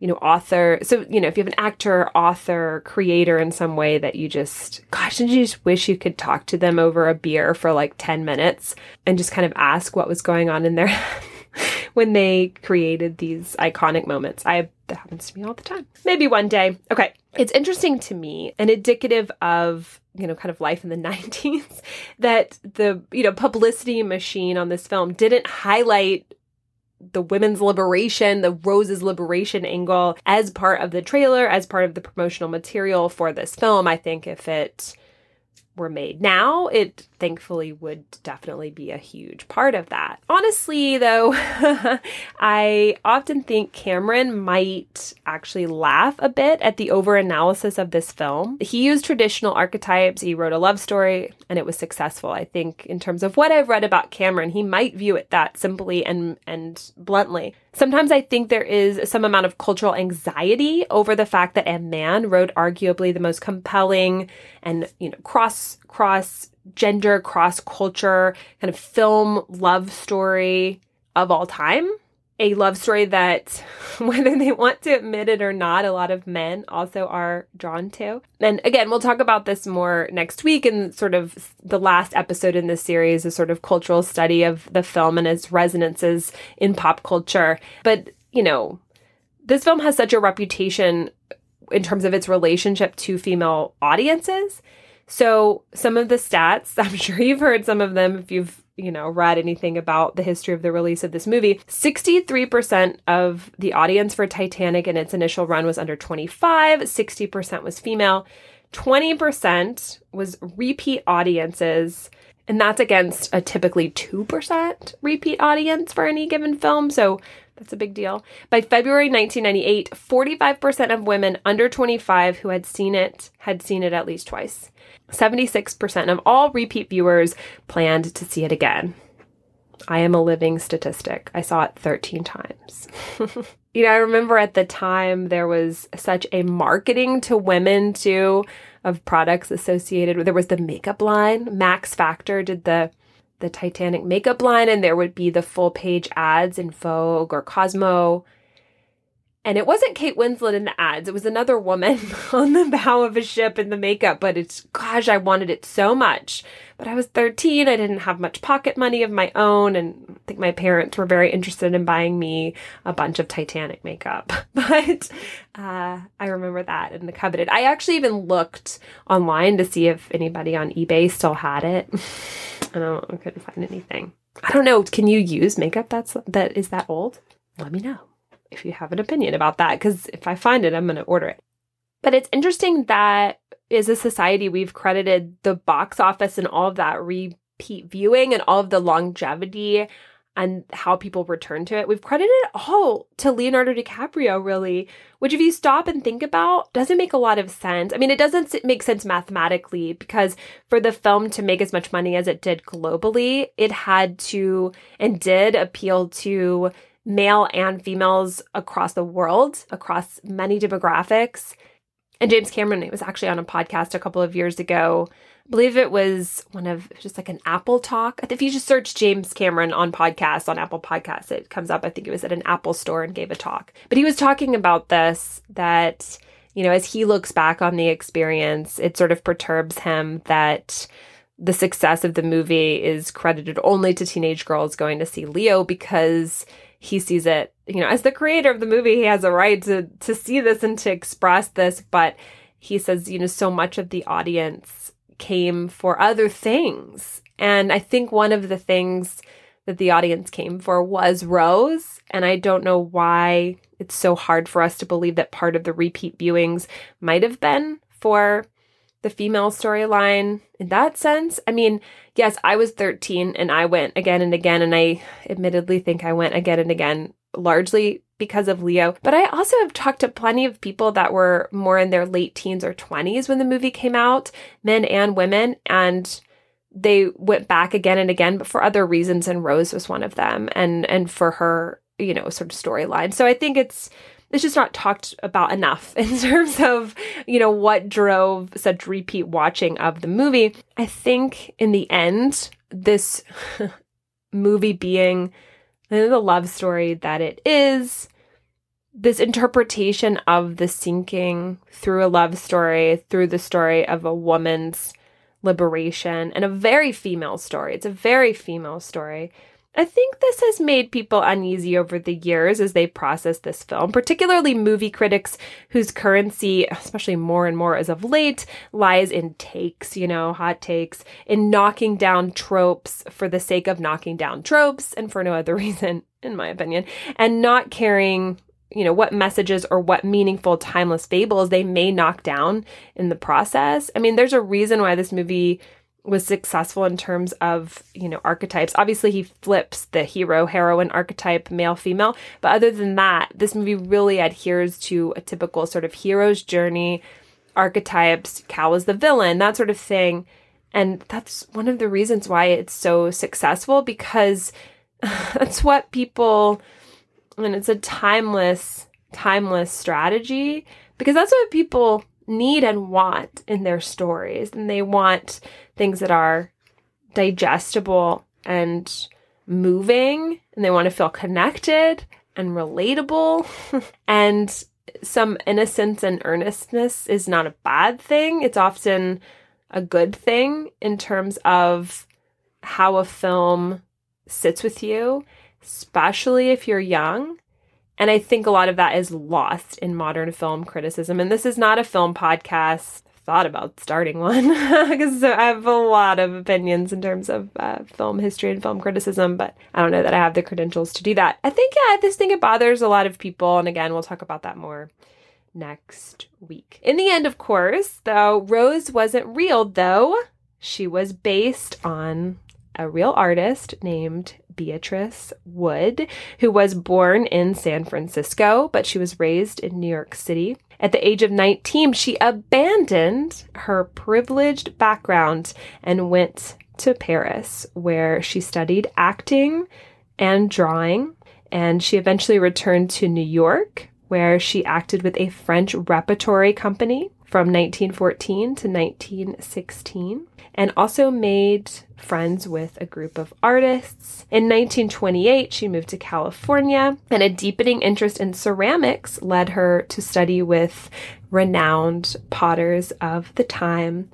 you know, author. So, you know, if you have an actor, author, creator in some way that you just, gosh, did you just wish you could talk to them over a beer for like 10 minutes and just kind of ask what was going on in their when they created these iconic moments. I that happens to me all the time. Maybe one day. Okay. It's interesting to me and indicative of, you know, kind of life in the 90s that the, you know, publicity machine on this film didn't highlight the women's liberation, the Rose's liberation angle as part of the trailer, as part of the promotional material for this film. I think if it were made now, it thankfully would definitely be a huge part of that. Honestly, though, I often think Cameron might actually laugh a bit at the over analysis of this film. He used traditional archetypes, he wrote a love story, and it was successful. I think, in terms of what I've read about Cameron, he might view it that simply and, and bluntly. Sometimes I think there is some amount of cultural anxiety over the fact that a man wrote arguably the most compelling and, you know, cross cross gender, cross culture kind of film love story of all time. A love story that, whether they want to admit it or not, a lot of men also are drawn to. And again, we'll talk about this more next week in sort of the last episode in this series, a sort of cultural study of the film and its resonances in pop culture. But, you know, this film has such a reputation in terms of its relationship to female audiences so, some of the stats, I'm sure you've heard some of them if you've, you know, read anything about the history of the release of this movie. 63% of the audience for Titanic in its initial run was under 25, 60% was female, 20% was repeat audiences. And that's against a typically 2% repeat audience for any given film. So that's a big deal. By February 1998, 45% of women under 25 who had seen it had seen it at least twice. 76% of all repeat viewers planned to see it again. I am a living statistic. I saw it 13 times. you know, I remember at the time there was such a marketing to women too of products associated with there was the makeup line. Max Factor did the the Titanic makeup line and there would be the full page ads in Vogue or Cosmo and it wasn't Kate Winslet in the ads. It was another woman on the bow of a ship in the makeup. But it's, gosh, I wanted it so much. But I was 13. I didn't have much pocket money of my own. And I think my parents were very interested in buying me a bunch of Titanic makeup. But uh, I remember that in the coveted. I actually even looked online to see if anybody on eBay still had it. I don't, I couldn't find anything. I don't know. Can you use makeup that's that is that old? Let me know if you have an opinion about that, because if I find it, I'm going to order it. But it's interesting that as a society, we've credited the box office and all of that repeat viewing and all of the longevity and how people return to it. We've credited it all to Leonardo DiCaprio, really, which, if you stop and think about, doesn't make a lot of sense. I mean, it doesn't make sense mathematically because for the film to make as much money as it did globally, it had to and did appeal to male and females across the world, across many demographics. And James Cameron was actually on a podcast a couple of years ago believe it was one of just like an Apple talk. If you just search James Cameron on podcasts on Apple Podcasts, it comes up. I think it was at an Apple store and gave a talk. But he was talking about this that, you know, as he looks back on the experience, it sort of perturbs him that the success of the movie is credited only to teenage girls going to see Leo because he sees it, you know, as the creator of the movie, he has a right to to see this and to express this, but he says, you know, so much of the audience came for other things. And I think one of the things that the audience came for was Rose. And I don't know why it's so hard for us to believe that part of the repeat viewings might have been for the female storyline in that sense. I mean, yes, I was 13 and I went again and again. And I admittedly think I went again and again largely because of Leo. But I also have talked to plenty of people that were more in their late teens or 20s when the movie came out, men and women, and they went back again and again, but for other reasons, and Rose was one of them, and and for her, you know, sort of storyline. So I think it's it's just not talked about enough in terms of you know what drove such repeat watching of the movie. I think in the end, this movie being the love story that it is, this interpretation of the sinking through a love story, through the story of a woman's liberation, and a very female story. It's a very female story. I think this has made people uneasy over the years as they process this film, particularly movie critics whose currency, especially more and more as of late, lies in takes, you know, hot takes, in knocking down tropes for the sake of knocking down tropes and for no other reason, in my opinion, and not caring you know what messages or what meaningful timeless fables they may knock down in the process. I mean there's a reason why this movie was successful in terms of you know archetypes. Obviously he flips the hero heroine archetype male female. But other than that this movie really adheres to a typical sort of hero's journey archetypes cal is the villain that sort of thing. And that's one of the reasons why it's so successful because that's what people and it's a timeless timeless strategy because that's what people need and want in their stories. And they want things that are digestible and moving, and they want to feel connected and relatable. and some innocence and earnestness is not a bad thing. It's often a good thing in terms of how a film sits with you, especially if you're young and I think a lot of that is lost in modern film criticism. And this is not a film podcast. Thought about starting one because I have a lot of opinions in terms of uh, film history and film criticism, but I don't know that I have the credentials to do that. I think, yeah, this thing it bothers a lot of people. And again, we'll talk about that more next week. In the end, of course, though, Rose wasn't real, though. She was based on a real artist named Beatrice Wood, who was born in San Francisco, but she was raised in New York City. At the age of 19, she abandoned her privileged background and went to Paris, where she studied acting and drawing. And she eventually returned to New York, where she acted with a French repertory company from 1914 to 1916 and also made friends with a group of artists. In 1928, she moved to California, and a deepening interest in ceramics led her to study with renowned potters of the time.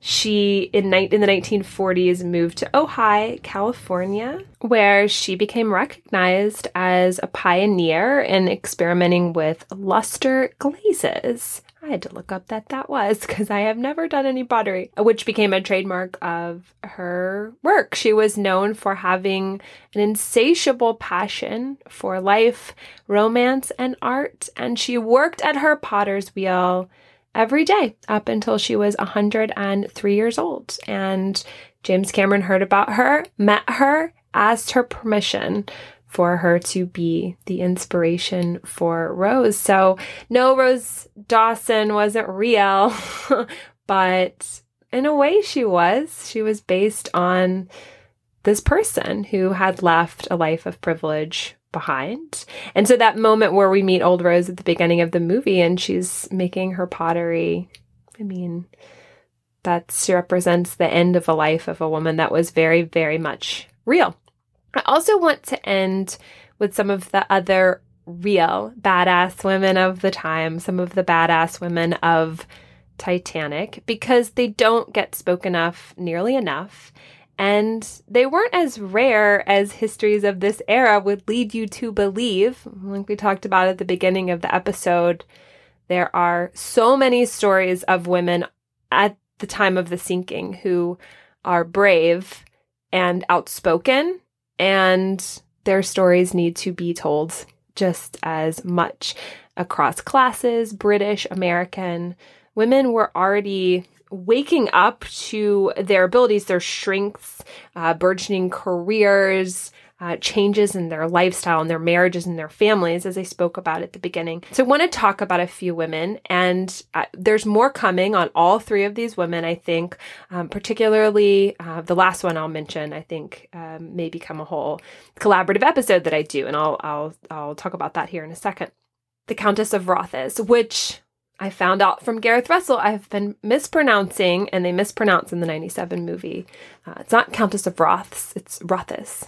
She, in, in the 1940s, moved to Ojai, California, where she became recognized as a pioneer in experimenting with luster glazes. I had to look up that that was because I have never done any pottery, which became a trademark of her work. She was known for having an insatiable passion for life, romance, and art, and she worked at her potter's wheel every day up until she was 103 years old. And James Cameron heard about her, met her, asked her permission for her to be the inspiration for Rose. So, no, Rose Dawson wasn't real, but in a way she was. She was based on this person who had left a life of privilege behind. And so that moment where we meet old Rose at the beginning of the movie and she's making her pottery, I mean, that represents the end of a life of a woman that was very, very much real. I also want to end with some of the other real badass women of the time, some of the badass women of Titanic, because they don't get spoken of nearly enough. And they weren't as rare as histories of this era would lead you to believe. Like we talked about at the beginning of the episode, there are so many stories of women at the time of the sinking who are brave and outspoken and their stories need to be told just as much across classes, British, American. Women were already waking up to their abilities, their strengths, uh, burgeoning careers, uh, changes in their lifestyle and their marriages and their families, as I spoke about at the beginning. So, I want to talk about a few women, and uh, there's more coming on all three of these women, I think, um, particularly uh, the last one I'll mention, I think um, may become a whole collaborative episode that I do, and I'll, I'll, I'll talk about that here in a second. The Countess of Rothes, which I found out from Gareth Russell I've been mispronouncing, and they mispronounce in the 97 movie. Uh, it's not Countess of Roths, it's Rothes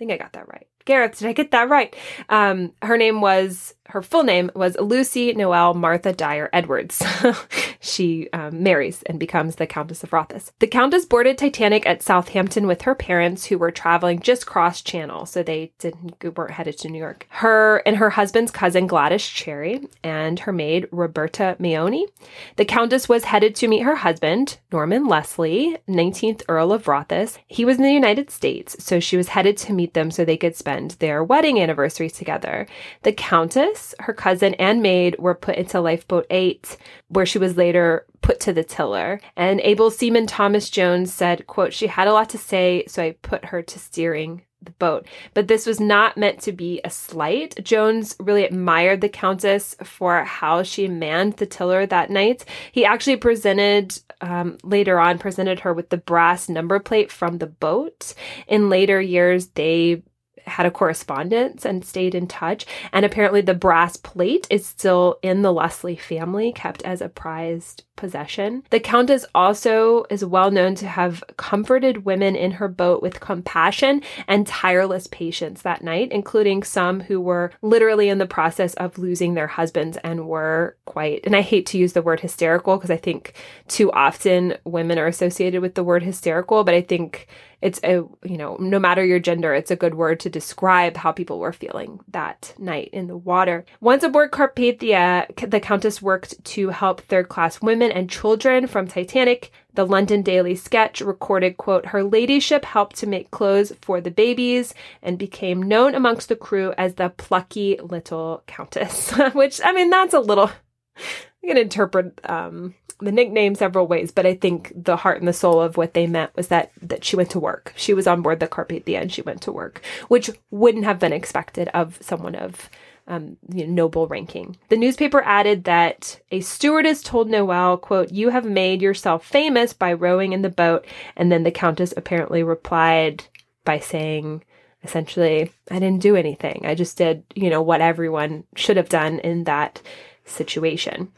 think I got that right. Gareth, did I get that right? Um, her name was, her full name was Lucy Noel Martha Dyer Edwards. she um, marries and becomes the Countess of Rothes. The Countess boarded Titanic at Southampton with her parents, who were traveling just cross channel, so they didn't weren't headed to New York. Her and her husband's cousin Gladys Cherry and her maid Roberta Maioni. The Countess was headed to meet her husband Norman Leslie, 19th Earl of Rothes. He was in the United States, so she was headed to meet them so they could spend their wedding anniversary together. The Countess, her cousin, and maid were put into Lifeboat 8, where she was later put to the tiller. And able seaman Thomas Jones said, quote, she had a lot to say, so I put her to steering the boat. But this was not meant to be a slight. Jones really admired the Countess for how she manned the tiller that night. He actually presented, um, later on, presented her with the brass number plate from the boat. In later years, they had a correspondence and stayed in touch. And apparently, the brass plate is still in the Leslie family, kept as a prized possession. The Countess also is well known to have comforted women in her boat with compassion and tireless patience that night, including some who were literally in the process of losing their husbands and were quite, and I hate to use the word hysterical because I think too often women are associated with the word hysterical, but I think it's a you know no matter your gender it's a good word to describe how people were feeling that night in the water once aboard carpathia the countess worked to help third class women and children from Titanic. The London Daily Sketch recorded, quote, her ladyship helped to make clothes for the babies and became known amongst the crew as the plucky little countess, which, I mean, that's a little, you can interpret um, the nickname several ways, but I think the heart and the soul of what they meant was that that she went to work. She was on board the Carpathia and she went to work, which wouldn't have been expected of someone of um, you know, noble ranking. The newspaper added that a stewardess told Noel, quote, you have made yourself famous by rowing in the boat. And then the countess apparently replied by saying, essentially, I didn't do anything. I just did, you know, what everyone should have done in that situation.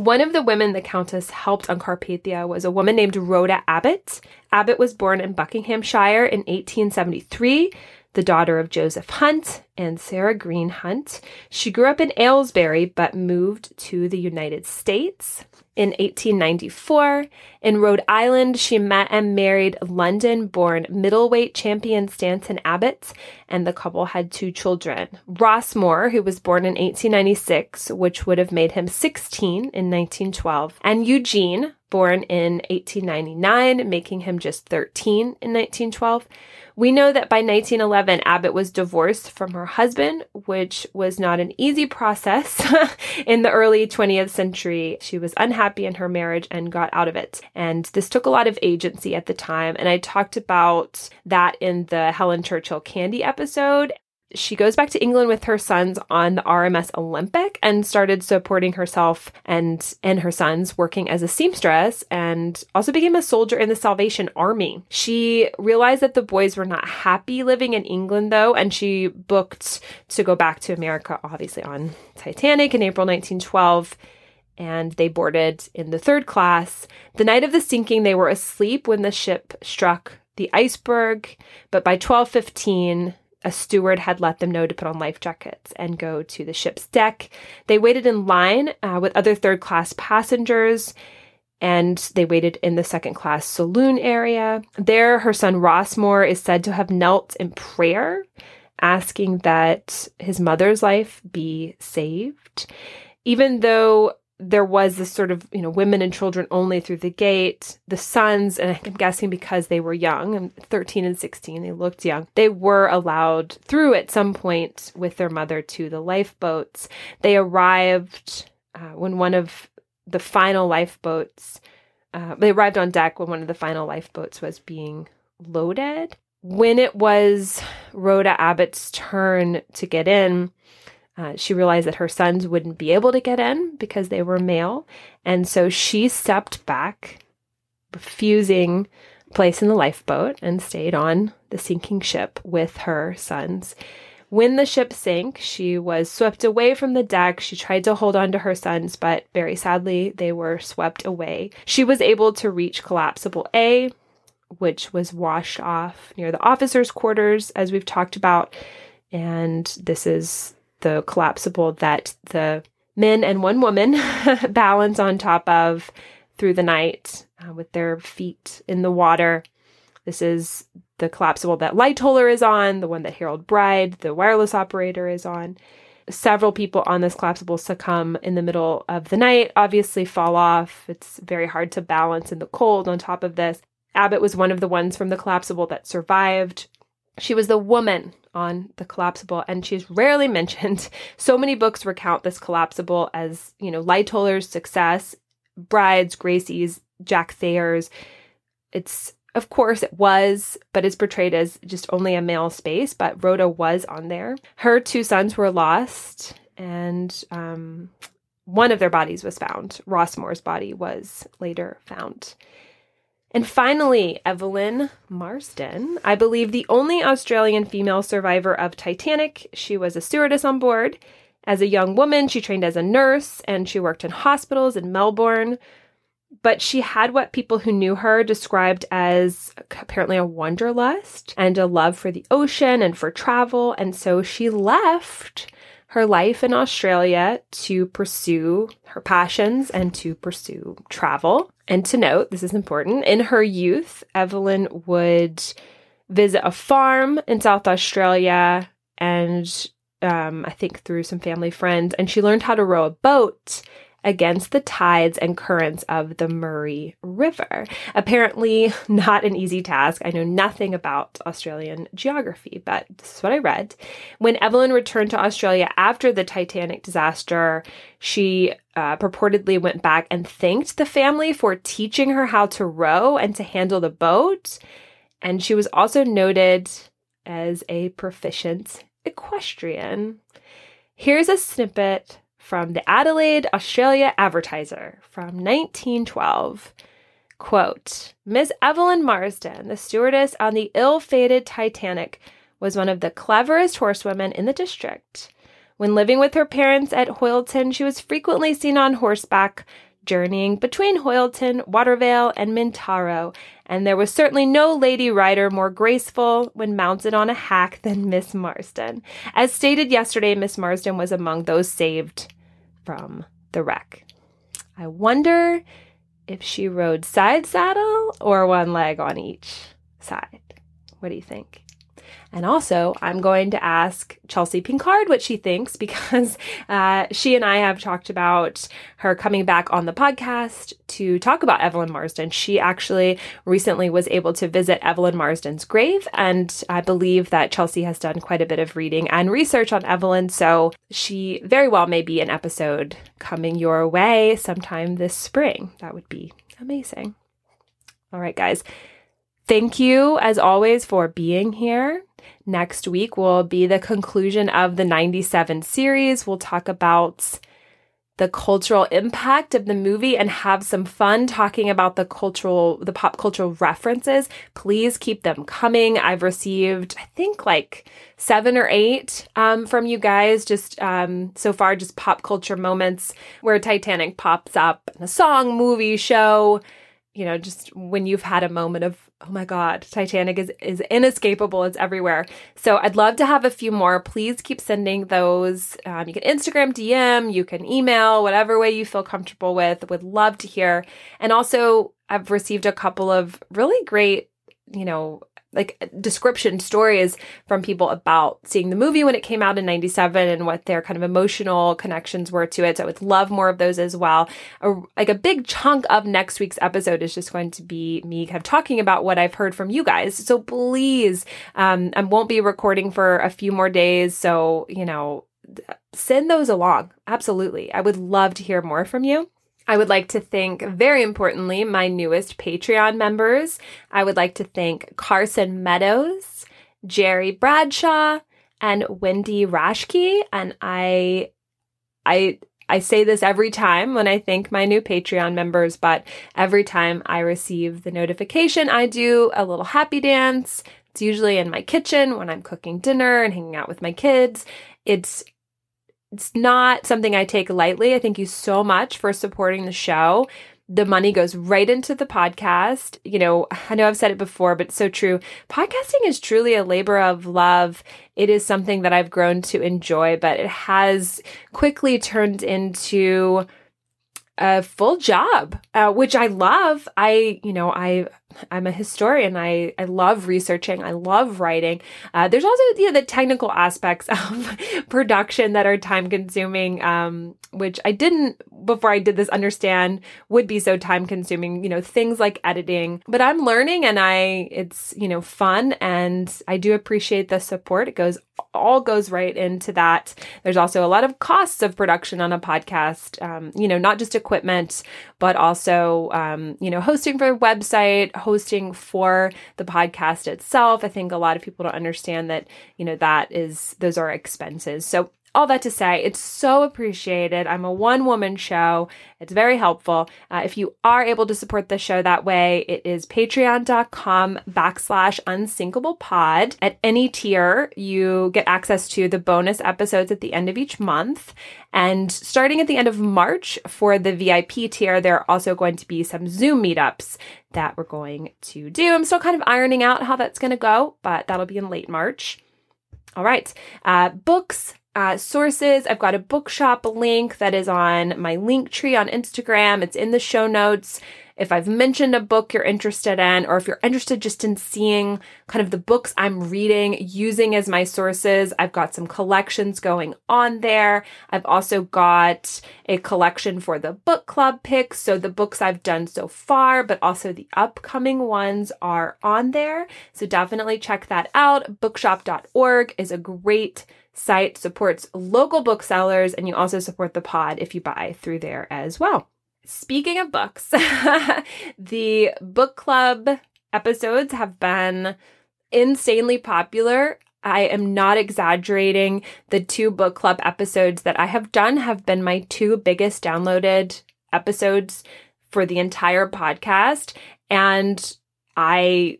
One of the women the Countess helped on Carpathia was a woman named Rhoda Abbott. Abbott was born in Buckinghamshire in 1873 the daughter of Joseph Hunt and Sarah Green Hunt. She grew up in Aylesbury but moved to the United States in 1894. In Rhode Island, she met and married London born middleweight champion Stanton Abbott, and the couple had two children Rossmore, who was born in 1896, which would have made him 16 in 1912, and Eugene, born in 1899, making him just 13 in 1912. We know that by 1911, Abbott was divorced from her husband, which was not an easy process in the early 20th century. She was unhappy in her marriage and got out of it. And this took a lot of agency at the time. And I talked about that in the Helen Churchill Candee episode she goes back to England with her sons on the RMS Olympic and started supporting herself and and her sons working as a seamstress and also became a soldier in the Salvation Army. She realized that the boys were not happy living in England though and she booked to go back to America obviously on Titanic in April 1912 and they boarded in the third class. The night of the sinking they were asleep when the ship struck the iceberg, but by 12:15 a steward had let them know to put on life jackets and go to the ship's deck. They waited in line uh, with other third class passengers and they waited in the second class saloon area. There, her son Rossmore is said to have knelt in prayer, asking that his mother's life be saved. Even though there was this sort of, you know, women and children only through the gate. The sons, and I'm guessing because they were young, and 13 and 16, they looked young, they were allowed through at some point with their mother to the lifeboats. They arrived uh, when one of the final lifeboats, uh, they arrived on deck when one of the final lifeboats was being loaded. When it was Rhoda Abbott's turn to get in, uh, she realized that her sons wouldn't be able to get in because they were male. And so she stepped back, refusing place in the lifeboat, and stayed on the sinking ship with her sons. When the ship sank, she was swept away from the deck. She tried to hold on to her sons, but very sadly, they were swept away. She was able to reach collapsible A, which was washed off near the officers' quarters, as we've talked about. And this is the collapsible that the men and one woman balance on top of through the night uh, with their feet in the water. This is the collapsible that Lightoller is on, the one that Harold Bride, the wireless operator, is on. Several people on this collapsible succumb in the middle of the night, obviously fall off. It's very hard to balance in the cold on top of this. Abbott was one of the ones from the collapsible that survived. She was the woman on the collapsible, and she's rarely mentioned. So many books recount this collapsible as, you know, Lightoller's success, Bride's, Gracie's, Jack Thayer's. It's, of course, it was, but it's portrayed as just only a male space, but Rhoda was on there. Her two sons were lost, and um, one of their bodies was found. Rossmore's body was later found. And finally, Evelyn Marsden, I believe the only Australian female survivor of Titanic. She was a stewardess on board. As a young woman, she trained as a nurse and she worked in hospitals in Melbourne. But she had what people who knew her described as apparently a wanderlust and a love for the ocean and for travel. And so she left her life in Australia to pursue her passions and to pursue travel. And to note, this is important, in her youth, Evelyn would visit a farm in South Australia and um, I think through some family friends, and she learned how to row a boat against the tides and currents of the Murray River. Apparently, not an easy task. I know nothing about Australian geography, but this is what I read. When Evelyn returned to Australia after the Titanic disaster, she uh, purportedly went back and thanked the family for teaching her how to row and to handle the boat. And she was also noted as a proficient equestrian. Here's a snippet from the Adelaide, Australia Advertiser from 1912. Quote Miss Evelyn Marsden, the stewardess on the ill fated Titanic, was one of the cleverest horsewomen in the district. When living with her parents at Hoyleton, she was frequently seen on horseback, journeying between Hoyleton, Watervale, and Mintaro, and there was certainly no lady rider more graceful when mounted on a hack than Miss Marsden. As stated yesterday, Miss Marsden was among those saved from the wreck. I wonder if she rode side saddle or one leg on each side. What do you think? And also, I'm going to ask Chelsea Pinkard what she thinks because uh, she and I have talked about her coming back on the podcast to talk about Evelyn Marsden. She actually recently was able to visit Evelyn Marsden's grave, and I believe that Chelsea has done quite a bit of reading and research on Evelyn. So she very well may be an episode coming your way sometime this spring. That would be amazing. All right, guys. Thank you, as always, for being here. Next week will be the conclusion of the 97 series. We'll talk about the cultural impact of the movie and have some fun talking about the cultural, the pop cultural references. Please keep them coming. I've received, I think, like seven or eight um, from you guys just um, so far, just pop culture moments where Titanic pops up in a song, movie, show you know, just when you've had a moment of, oh my God, Titanic is, is inescapable. It's everywhere. So I'd love to have a few more. Please keep sending those. Um, you can Instagram DM, you can email, whatever way you feel comfortable with. Would love to hear. And also, I've received a couple of really great, you know, like description stories from people about seeing the movie when it came out in 97 and what their kind of emotional connections were to it. So I would love more of those as well. A, like a big chunk of next week's episode is just going to be me kind of talking about what I've heard from you guys. So please, um, I won't be recording for a few more days. So, you know, send those along. Absolutely. I would love to hear more from you. I would like to thank, very importantly, my newest Patreon members. I would like to thank Carson Meadows, Jerry Bradshaw, and Wendy Rashke. And I, I, I say this every time when I thank my new Patreon members, but every time I receive the notification, I do a little happy dance. It's usually in my kitchen when I'm cooking dinner and hanging out with my kids. It's it's not something I take lightly. I thank you so much for supporting the show. The money goes right into the podcast. You know, I know I've said it before, but it's so true. Podcasting is truly a labor of love. It is something that I've grown to enjoy, but it has quickly turned into a full job, uh, which I love. I, you know, I I'm a historian. I, I love researching. I love writing. Uh, there's also you know, the technical aspects of production that are time consuming, um, which I didn't before I did this understand would be so time consuming. You know things like editing, but I'm learning and I it's you know fun and I do appreciate the support. It goes all goes right into that. There's also a lot of costs of production on a podcast. Um, you know not just equipment, but also um, you know hosting for a website hosting for the podcast itself. I think a lot of people don't understand that, you know, that is, those are expenses. So all that to say, it's so appreciated. I'm a one woman show. It's very helpful. Uh, if you are able to support the show that way, it is patreon.com backslash unsinkable pod. At any tier, you get access to the bonus episodes at the end of each month. And starting at the end of March for the VIP tier, there are also going to be some Zoom meetups that we're going to do. I'm still kind of ironing out how that's going to go, but that'll be in late March. All right. Uh, books, uh, sources. I've got a bookshop link that is on my link tree on Instagram. It's in the show notes. If I've mentioned a book you're interested in, or if you're interested just in seeing kind of the books I'm reading, using as my sources, I've got some collections going on there. I've also got a collection for the book club picks. So the books I've done so far, but also the upcoming ones are on there. So definitely check that out. Bookshop.org is a great site supports local booksellers and you also support the pod if you buy through there as well. Speaking of books, the book club episodes have been insanely popular. I am not exaggerating. The two book club episodes that I have done have been my two biggest downloaded episodes for the entire podcast. And I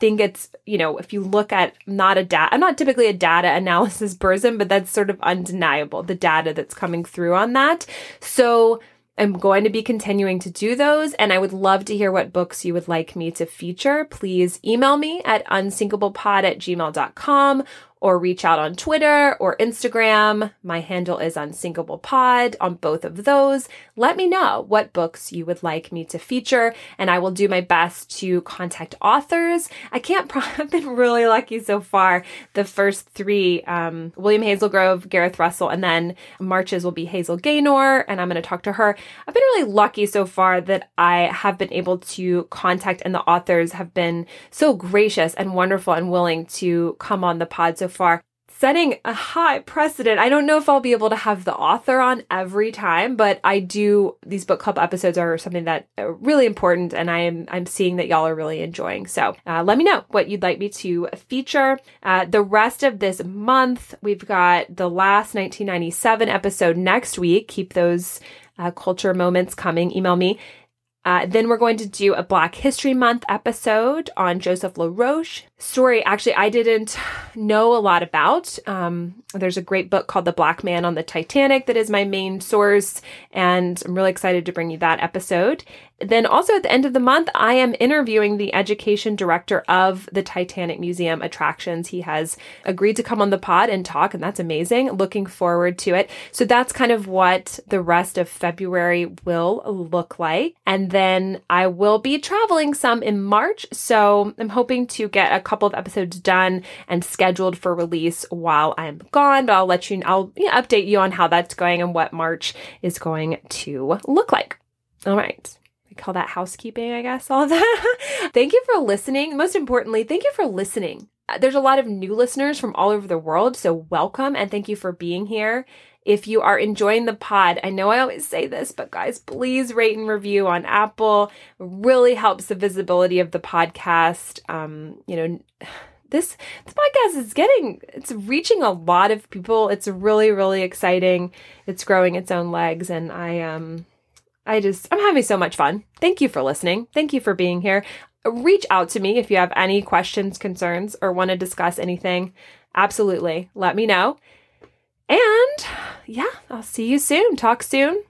think it's, you know, if you look at not a data, I'm not typically a data analysis person, but that's sort of undeniable, the data that's coming through on that. So I'm going to be continuing to do those, and I would love to hear what books you would like me to feature. Please email me at unsinkablepod at gmail.com or reach out on Twitter or Instagram. My handle is Unsinkable Pod on both of those. Let me know what books you would like me to feature, and I will do my best to contact authors. I can't, pro- I've been really lucky so far. The first three um, William Hazelgrove, Gareth Russell, and then Marches will be Hazel Gaynor, and I'm going to talk to her. I've been really lucky so far that I have been able to contact, and the authors have been so gracious and wonderful and willing to come on the pod so far setting a high precedent. I don't know if I'll be able to have the author on every time, but I do. These book club episodes are something that are really important, and I am I'm seeing that y'all are really enjoying. So uh, let me know what you'd like me to feature. Uh, the rest of this month, we've got the last 1997 episode next week. Keep those uh, culture moments coming. Email me. Uh, then we're going to do a Black History Month episode on Joseph LaRoche story. Actually, I didn't know a lot about. Um, there's a great book called The Black Man on the Titanic that is my main source, and I'm really excited to bring you that episode. Then, also at the end of the month, I am interviewing the education director of the Titanic Museum attractions. He has agreed to come on the pod and talk, and that's amazing. Looking forward to it. So, that's kind of what the rest of February will look like. And then I will be traveling some in March. So, I'm hoping to get a couple of episodes done and scheduled for release while I'm gone. But I'll let you, I'll update you on how that's going and what March is going to look like. All right call that housekeeping, I guess, all of that. thank you for listening. Most importantly, thank you for listening. Uh, there's a lot of new listeners from all over the world, so welcome and thank you for being here. If you are enjoying the pod, I know I always say this, but guys, please rate and review on Apple. It really helps the visibility of the podcast. Um, you know, this this podcast is getting it's reaching a lot of people. It's really really exciting. It's growing its own legs and I um I just, I'm having so much fun. Thank you for listening. Thank you for being here. Reach out to me if you have any questions, concerns, or want to discuss anything. Absolutely. Let me know. And yeah, I'll see you soon. Talk soon.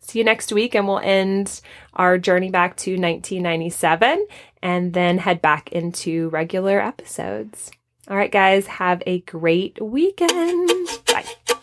See you next week, and we'll end our journey back to 1997 and then head back into regular episodes. All right, guys, have a great weekend. Bye.